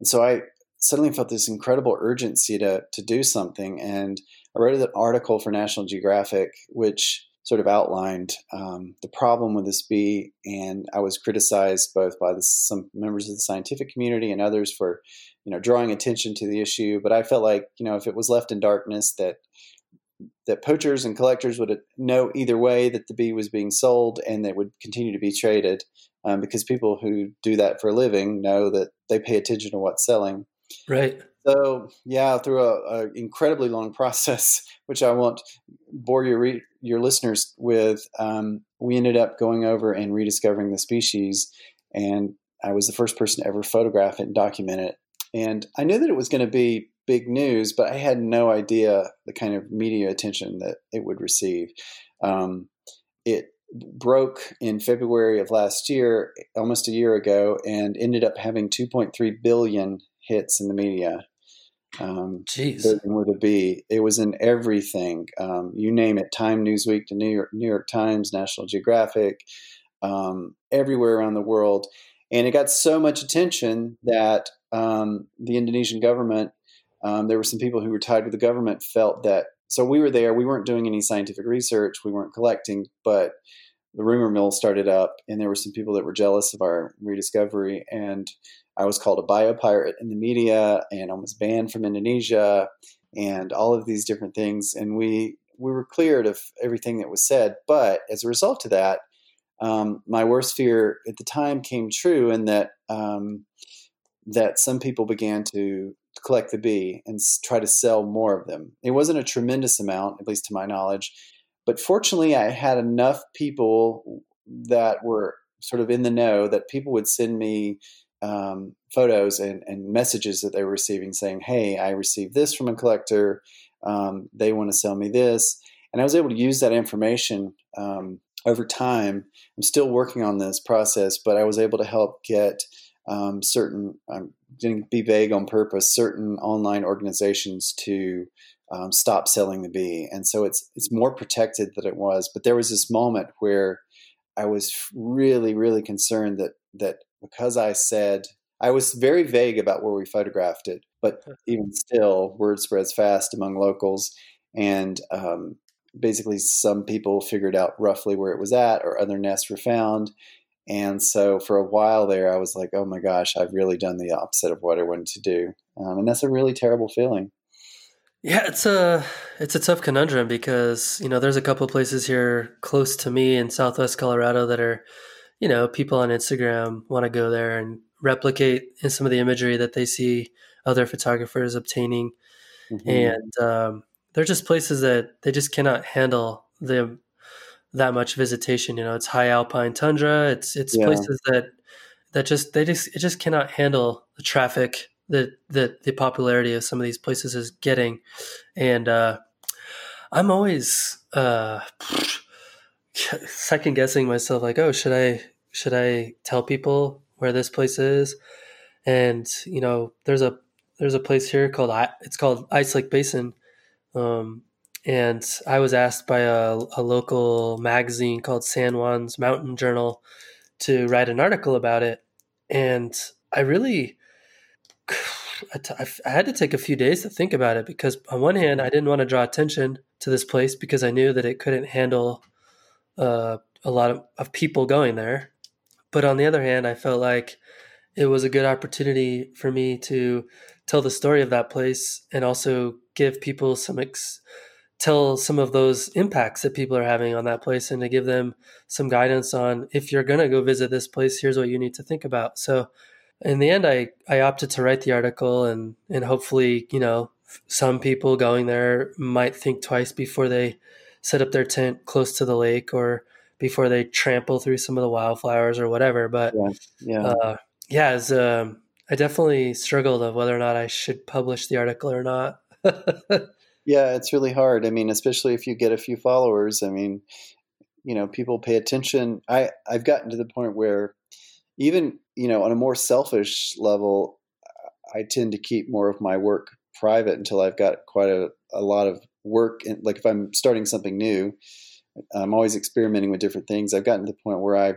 And so I suddenly felt this incredible urgency to, to do something. And I wrote an article for National Geographic, which sort of outlined um, the problem with this bee. And I was criticized both by the, some members of the scientific community and others for, you know, drawing attention to the issue. But I felt like, you know, if it was left in darkness, that that poachers and collectors would know either way that the bee was being sold and that would continue to be traded um, because people who do that for a living know that they pay attention to what's selling. Right. So yeah, through a, a incredibly long process, which I won't bore your re- your listeners with, um, we ended up going over and rediscovering the species, and I was the first person to ever photograph it and document it. And I knew that it was going to be big news, but I had no idea the kind of media attention that it would receive. Um, it broke in February of last year, almost a year ago, and ended up having 2.3 billion hits in the media. Um, Jeez, with a B. It was in everything. Um, you name it: Time, Newsweek, to New York, New York Times, National Geographic, um, everywhere around the world. And it got so much attention that um, the Indonesian government um, there were some people who were tied with the government felt that so we were there we weren't doing any scientific research we weren't collecting but the rumor mill started up and there were some people that were jealous of our rediscovery and i was called a biopirate in the media and almost banned from indonesia and all of these different things. And we we were cleared of everything that was said but as a result of that um, my worst fear at the time came true in that um, that some people began to collect the bee and try to sell more of them. It wasn't a tremendous amount, at least to my knowledge, but fortunately, I had enough people that were sort of in the know that people would send me um, photos and, and, messages that they were receiving saying, Hey, I received this from a collector. Um, they want to sell me this. And I was able to use that information um, over time. I'm still working on this process, but I was able to help get um, certain, to be vague on purpose, certain online organizations to um, stop selling the bee. And so it's, it's more protected than it was. But there was this moment where I was really, really concerned that, that because I said, I was very vague about where we photographed it, but even still, word spreads fast among locals. And um, basically some people figured out roughly where it was at, or other nests were found. And so for a while there, I was like, oh my gosh, I've really done the opposite of what I wanted to do. Um, and that's a really terrible feeling. Yeah, it's a it's a tough conundrum because you know there's a couple places here close to me in Southwest Colorado that are, you know, people on Instagram want to go there and replicate in some of the imagery that they see other photographers obtaining, mm-hmm. and um, they're just places that they just cannot handle the that much visitation. You know, it's high alpine tundra. It's it's yeah. places that that just they just it just cannot handle the traffic that that the popularity of some of these places is getting, and uh, I'm always uh, second guessing myself. Like, oh, should I should I tell people where this place is? And you know, there's a there's a place here called it's called Ice Lake Basin. Um, and I was asked by a, a local magazine called San Juan's Mountain Journal to write an article about it. And I really, I, t- I had to take a few days to think about it because, on one hand, I didn't want to draw attention to this place because I knew that it couldn't handle uh, a lot of, of people going there. But on the other hand, I felt like it was a good opportunity for me to tell the story of that place and also give people some ex- tell some of those impacts that people are having on that place and to give them some guidance on if you're going to go visit this place here's what you need to think about. So in the end i i opted to write the article and and hopefully you know some people going there might think twice before they set up their tent close to the lake or before they trample through some of the wildflowers or whatever. But yeah yeah, uh, yeah as um, i definitely struggled of whether or not i should publish the article or not Yeah, it's really hard. I mean, especially if you get a few followers. I mean, you know, people pay attention. I I've gotten to the point where even you know on a more selfish level, I tend to keep more of my work private until I've got quite a, a lot of work. Like if I'm starting something new, I'm always experimenting with different things. I've gotten to the point where I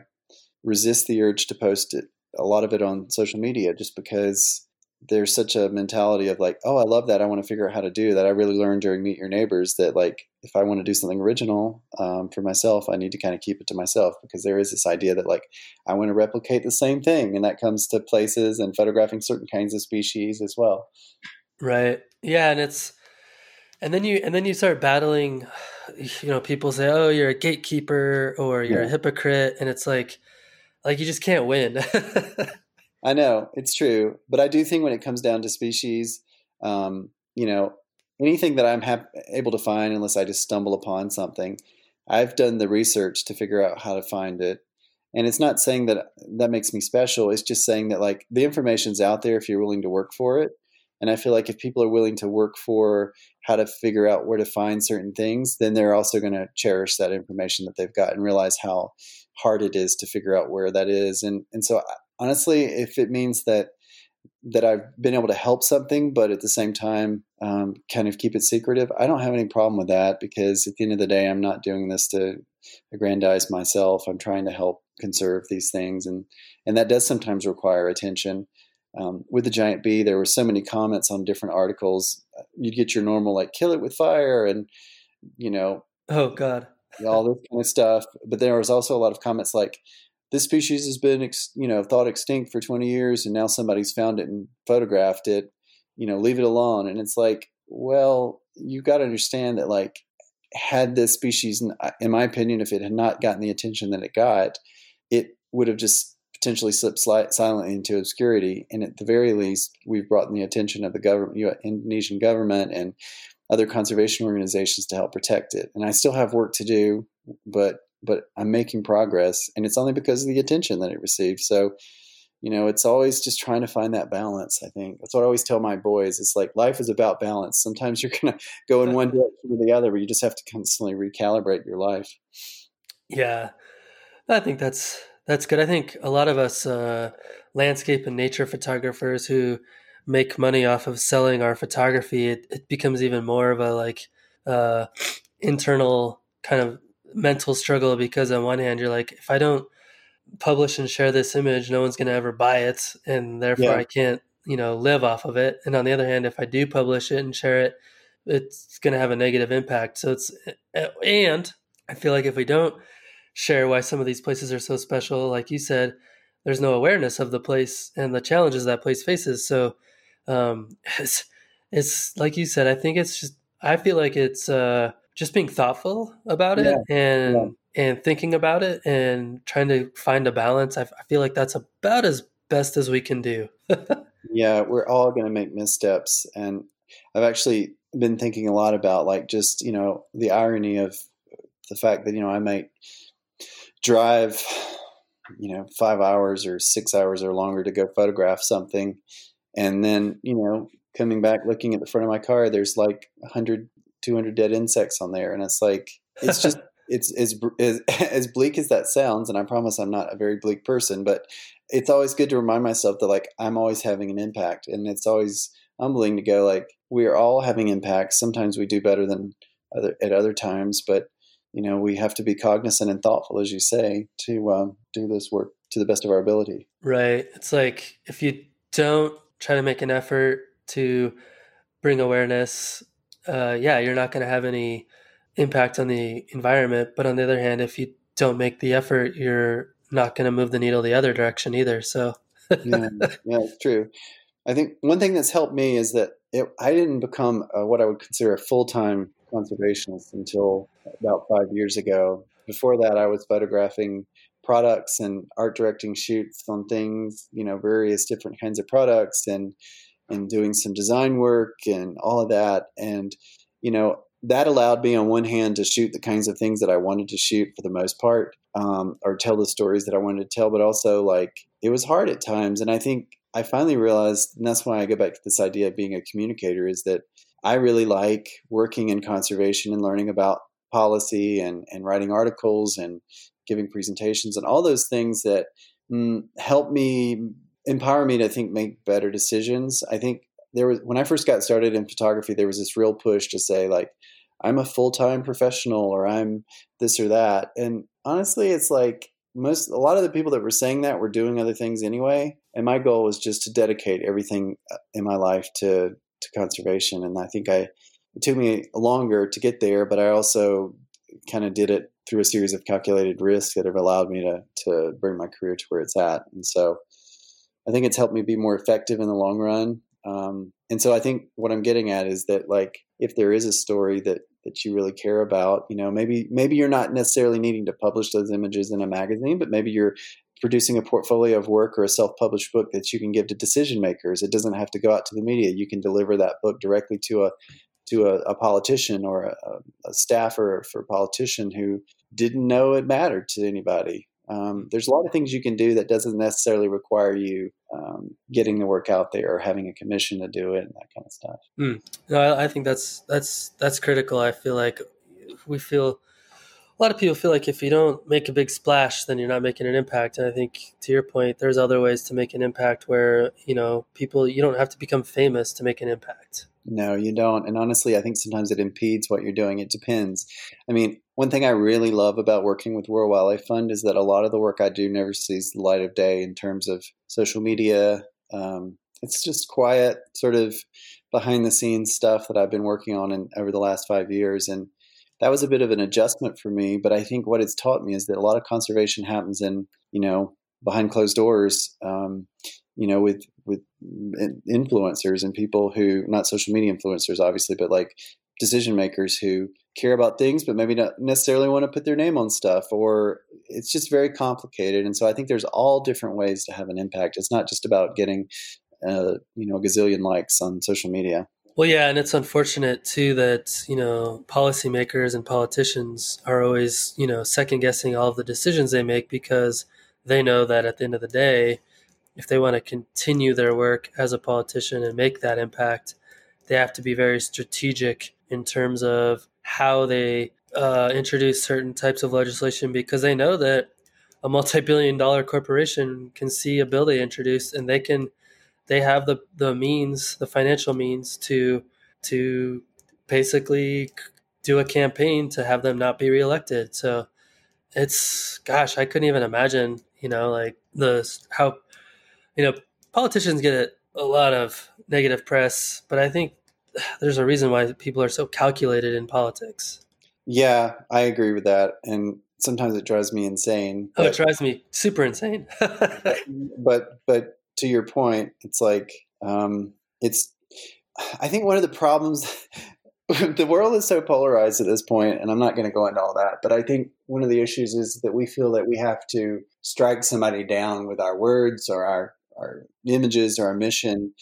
resist the urge to post it, a lot of it on social media, just because there's such a mentality of like, oh, I love that. I want to figure out how to do that. I really learned during Meet Your Neighbors that like if I want to do something original um, for myself, I need to kind of keep it to myself because there is this idea that like I want to replicate the same thing, and that comes to places and photographing certain kinds of species as well. Right. Yeah, and it's and then you and then you start battling. You know, people say, "Oh, you're a gatekeeper" or "You're yeah. a hypocrite," and it's like, like you just can't win. I know it's true, but I do think when it comes down to species, um, you know, anything that I'm ha- able to find, unless I just stumble upon something, I've done the research to figure out how to find it. And it's not saying that that makes me special. It's just saying that like the information's out there if you're willing to work for it. And I feel like if people are willing to work for how to figure out where to find certain things, then they're also going to cherish that information that they've got and realize how hard it is to figure out where that is. And and so honestly, if it means that that I've been able to help something, but at the same time, um, kind of keep it secretive. I don't have any problem with that because at the end of the day, I'm not doing this to aggrandize myself. I'm trying to help conserve these things, and and that does sometimes require attention. Um, with the giant bee, there were so many comments on different articles. You'd get your normal like "kill it with fire" and you know, oh god, all this kind of stuff. But there was also a lot of comments like this species has been ex, you know thought extinct for 20 years and now somebody's found it and photographed it you know leave it alone. And it's like well you've got to understand that like had this species in my opinion if it had not gotten the attention that it got it would have just potentially slipped silently into obscurity. And at the very least we've brought in the attention of the government indonesian government and other conservation organizations to help protect it. And i still have work to do but but I'm making progress, and it's only because of the attention that it received. So, you know, it's always just trying to find that balance. I think that's what I always tell my boys. It's like life is about balance. Sometimes you're to go in one direction or the other, but you just have to constantly recalibrate your life. Yeah, I think that's that's good. I think a lot of us uh, landscape and nature photographers who make money off of selling our photography, it, it becomes even more of a like uh, internal kind of mental struggle because on one hand you're like if i don't publish and share this image no one's going to ever buy it and therefore yeah. i can't you know live off of it and on the other hand if i do publish it and share it it's going to have a negative impact. So it's and I feel like if we don't share why some of these places are so special, like you said, there's no awareness of the place and the challenges that place faces. So um, it's it's like you said. I think it's just I feel like it's uh, just being thoughtful about it yeah. and yeah. and thinking about it and trying to find a balance. I, I feel like that's about as best as we can do. yeah, we're all going to make missteps, and I've actually been thinking a lot about like just you know the irony of the fact that you know I might drive you know five hours or six hours or longer to go photograph something and then you know coming back looking at the front of my car there's like a 100 200 dead insects on there and it's like it's just it's as, as as bleak as that sounds and i promise i'm not a very bleak person but it's always good to remind myself that like i'm always having an impact and it's always humbling to go like we are all having impacts. Sometimes we do better than other at other times but you know we have to be cognizant and thoughtful as you say to um, do this work to the best of our ability. Right. It's like if you don't try to make an effort to bring awareness uh, yeah you're not going to have any impact on the environment but on the other hand if you don't make the effort you're not going to move the needle the other direction either so yeah, yeah it's true i think one thing that's helped me is that it, i didn't become uh, what i would consider a full-time conservationist until about five years ago. Before that, I was photographing products and art directing shoots on things, you know, various different kinds of products and and doing some design work and all of that. And, you know, that allowed me on one hand to shoot the kinds of things that I wanted to shoot for the most part, um, or tell the stories that I wanted to tell, but also like it was hard at times. And I think I finally realized, and that's why I go back to this idea of being a communicator, is that I really like working in conservation and learning about policy and, and writing articles and giving presentations and all those things that mm, help me empower me to think make better decisions. I think there was when I first got started in photography, there was this real push to say like I'm a full time professional or I'm this or that. And honestly, it's like most a lot of the people that were saying that were doing other things anyway. And my goal was just to dedicate everything uh, in my life to to conservation. And I think I it took me longer to get there, but I also kind of did it through a series of calculated risks that have allowed me to to bring my career to where it's at. And so I think it's helped me be more effective in the long run. Um, and so I think what I'm getting at is that like if there is a story that that you really care about, you know, maybe maybe you're not necessarily needing to publish those images in a magazine, but maybe you're producing a portfolio of work or a self-published book that you can give to decision makers. It doesn't have to go out to the media. You can deliver that book directly to a to a, a politician or a, a, staffer for a politician who didn't know it mattered to anybody. Um, there's a lot of things you can do that doesn't necessarily require you um, getting the work out there or having a commission to do it and that kind of stuff. Mm. No, I think that's that's that's critical. I feel like we feel a lot of people feel like if you don't make a big splash, then you're not making an impact. And I think to your point, there's other ways to make an impact where, you know, people, you don't have to become famous to make an impact. No, you don't. And honestly, I think sometimes it impedes what you're doing. It depends. I mean, one thing I really love about working with World Wildlife Fund is that a lot of the work I do never sees the light of day in terms of social media. Um, it's just quiet, sort of behind the scenes stuff that I've been working on in, over the last five years. And that was a bit of an adjustment for me. But I think what it's taught me is that a lot of conservation happens in, you know, behind closed doors, um, you know, with with influencers and people who not social media influencers, obviously, but like decision makers who care about things, but maybe not necessarily want to put their name on stuff, or it's just very complicated. And so I think there's all different ways to have an impact. It's not just about getting, uh, you know, a gazillion likes on social media. Well, yeah, and it's unfortunate too that you know policymakers and politicians are always you know second guessing all of the decisions they make because they know that at the end of the day, if they want to continue their work as a politician and make that impact, they have to be very strategic in terms of how they uh, introduce certain types of legislation because they know that a multi-billion-dollar corporation can see a bill they introduce and they can they have the the means, the financial means to to basically do a campaign to have them not be reelected. So it's gosh, I couldn't even imagine, you know, like the how you know politicians get a lot of negative press, but I think there's a reason why people are so calculated in politics. Yeah, I agree with that. And sometimes it drives me insane. Oh, it drives me super insane. but but to your point, it's like um, it's. I think one of the problems, the world is so polarized at this point, and I'm not going to go into all that. But I think one of the issues is that we feel that we have to strike somebody down with our words or our our images or our mission,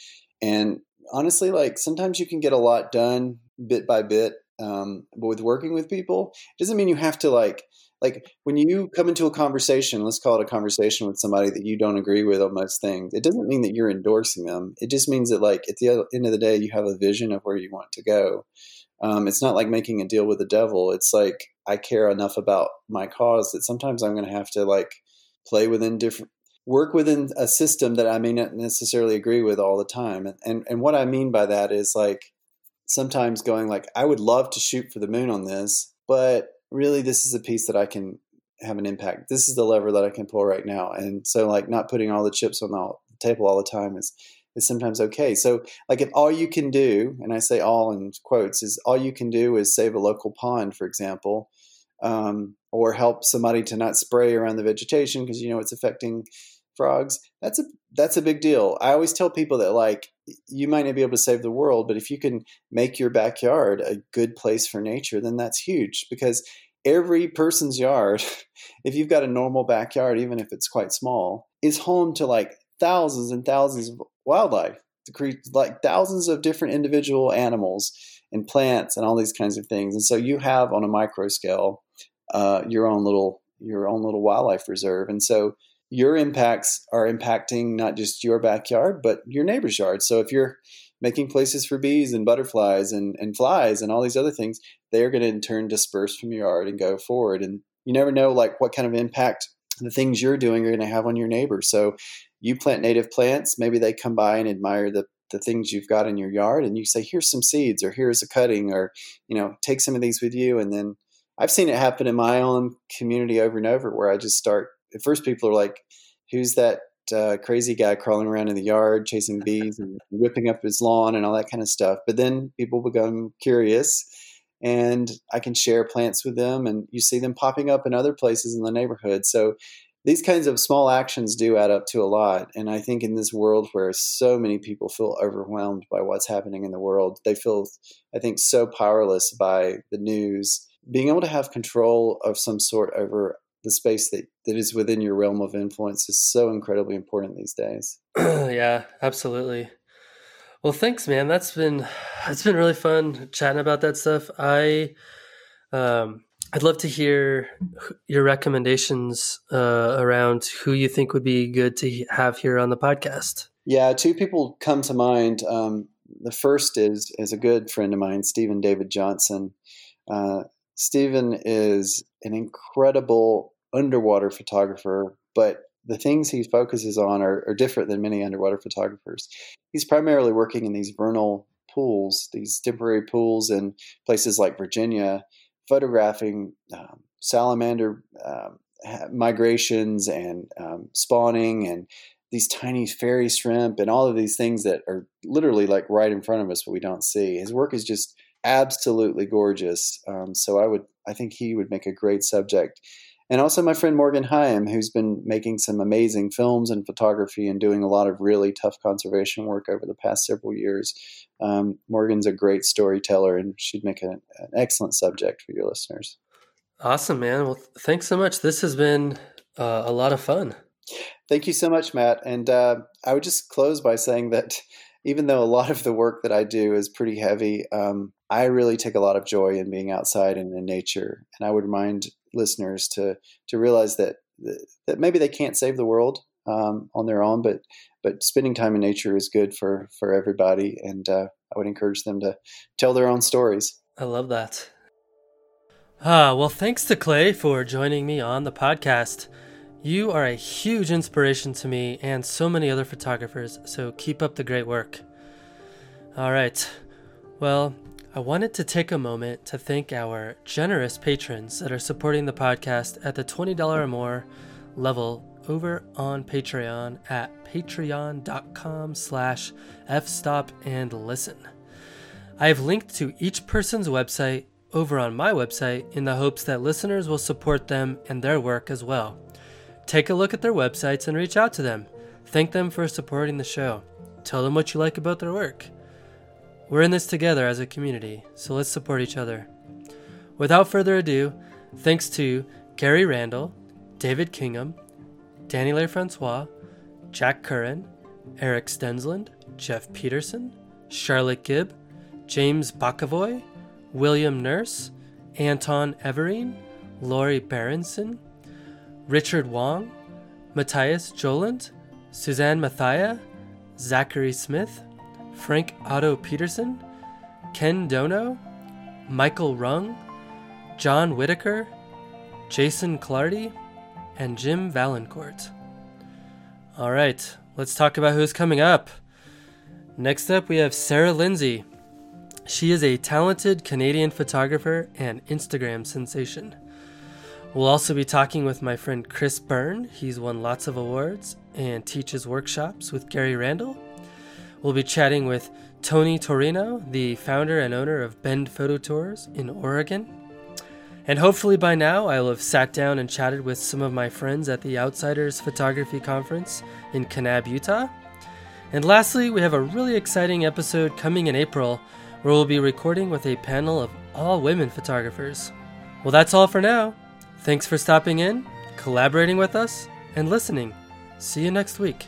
and honestly, like sometimes you can get a lot done bit by bit. Um, but with working with people, it doesn't mean you have to like like when you come into a conversation let's call it a conversation with somebody that you don't agree with on most things it doesn't mean that you're endorsing them it just means that like at the end of the day you have a vision of where you want to go um, it's not like making a deal with the devil it's like i care enough about my cause that sometimes i'm going to have to like play within different work within a system that i may not necessarily agree with all the time and, and, what i mean by that is like sometimes going like i would love to shoot for the moon on this but really this is a piece that I can have an impact. This is the lever that I can pull right now. And so like not putting all the chips on the table all the time is is sometimes okay. So like if all you can do, and I say all in quotes, is all you can do is save a local pond, for example, um, or help somebody to not spray around the vegetation because you know it's affecting frogs. That's a that's a big deal. I always tell people that like you might not be able to save the world, but if you can make your backyard a good place for nature, then that's huge because every person's yard, if you've got a normal backyard, even if it's quite small, is home to like thousands and thousands of wildlife, to create like thousands of different individual animals and plants and all these kinds of things. And so you have on a micro scale uh, your own little your own little wildlife reserve. And so your impacts are impacting not just your backyard, but your neighbor's yard. So if you're making places for bees and butterflies and, and flies and all these other things, they're going to in turn disperse from your yard and go forward. And you never know like what kind of impact the things you're doing are going to have on your neighbor. So you plant native plants, maybe they come by and admire the the things you've got in your yard and you say here's some seeds or here's a cutting or you know take some of these with you and then I've seen it happen in my own community over and over where I just start at first people are like, who's that uh, crazy guy crawling around in the yard chasing bees and whipping up his lawn and all that kind of stuff. But then people become curious and I can share plants with them and you see them popping up in other places in the neighborhood. So these kinds of small actions do add up to a lot. And I think in this world where so many people feel overwhelmed by what's happening in the world, they feel, I think, so powerless by the news. Being able to have control of some sort over the space that, that is within your realm of influence is so incredibly important these days. yeah, absolutely. Well, thanks, man. That's been it's been really fun chatting about that stuff. I um I'd love to hear your recommendations uh, around who you think would be good to have here on the podcast. Yeah, two people come to mind. Um, the first is is a good friend of mine, Stephen David Johnson. Uh, Stephen is an incredible underwater photographer, but the things he focuses on are, are, different than many underwater photographers. He's primarily working in these vernal pools, these temporary pools in places like Virginia, photographing um, salamander um, migrations and um, spawning and these tiny fairy shrimp and all of these things that are literally like right in front of us, but we don't see. His work is just absolutely gorgeous. Um, so I would, I think he would make a great subject. And also my friend Morgan Heim, who's been making some amazing films and photography and doing a lot of really tough conservation work over the past several years. Um, Morgan's a great storyteller, and she'd make an, an excellent subject for your listeners. Awesome, man. Well, thanks so much. This has been uh, a lot of fun. Thank you so much, Matt. And uh, I would just close by saying that even though a lot of the work that I do is pretty heavy, um, I really take a lot of joy in being outside and in nature. And I would remind listeners to to realize that that maybe they can't save the world um, on their own, but but spending time in nature is good for for everybody. And uh, I would encourage them to tell their own stories. I love that. Ah, well, thanks to Clay for joining me on the podcast. You are a huge inspiration to me and so many other photographers, so keep up the great work. All right. Well, I wanted to take a moment to thank our generous patrons that are supporting the podcast at the $20 or more level over on Patreon at patreon.com slash fstop and listen. I have linked to each person's website over on my website in the hopes that listeners will support them and their work as well. Take a look at their websites and reach out to them. Thank them for supporting the show. Tell them what you like about their work. We're in this together as a community, so let's support each other. Without further ado, thanks to Gary Randall, David Kingham, Danny LeFrancois, Jack Curran, Erik Stensland, Jeff Peterson, Charlotte Gibb, James Bakavoy, William Nurse, Anton Everine, Lori Berenson, Richard Wong, Matthias Joland, Suzanne Mathia, Zachary Smith, Frank Otto Peterson, Ken Dono, Michael Rung, John Whitaker, Jason Clardy, and Jim Valancourt. All right, let's talk about who's coming up. Next up, we have Sarah Lindsay. She is a talented Canadian photographer and Instagram sensation. We'll also be talking with my friend Chris Byrne. He's won lots of awards and teaches workshops with Gary Randall. We'll be chatting with Tony Torino, the founder and owner of Bend Photo Tours in Oregon. And hopefully by now I'll have sat down and chatted with some of my friends at the Outsiders Photography Conference in Kanab, Utah. And lastly, we have a really exciting episode coming in April where we'll be recording with a panel of all women photographers. Well, that's all for now. Thanks for stopping in, collaborating with us, and listening. See you next week.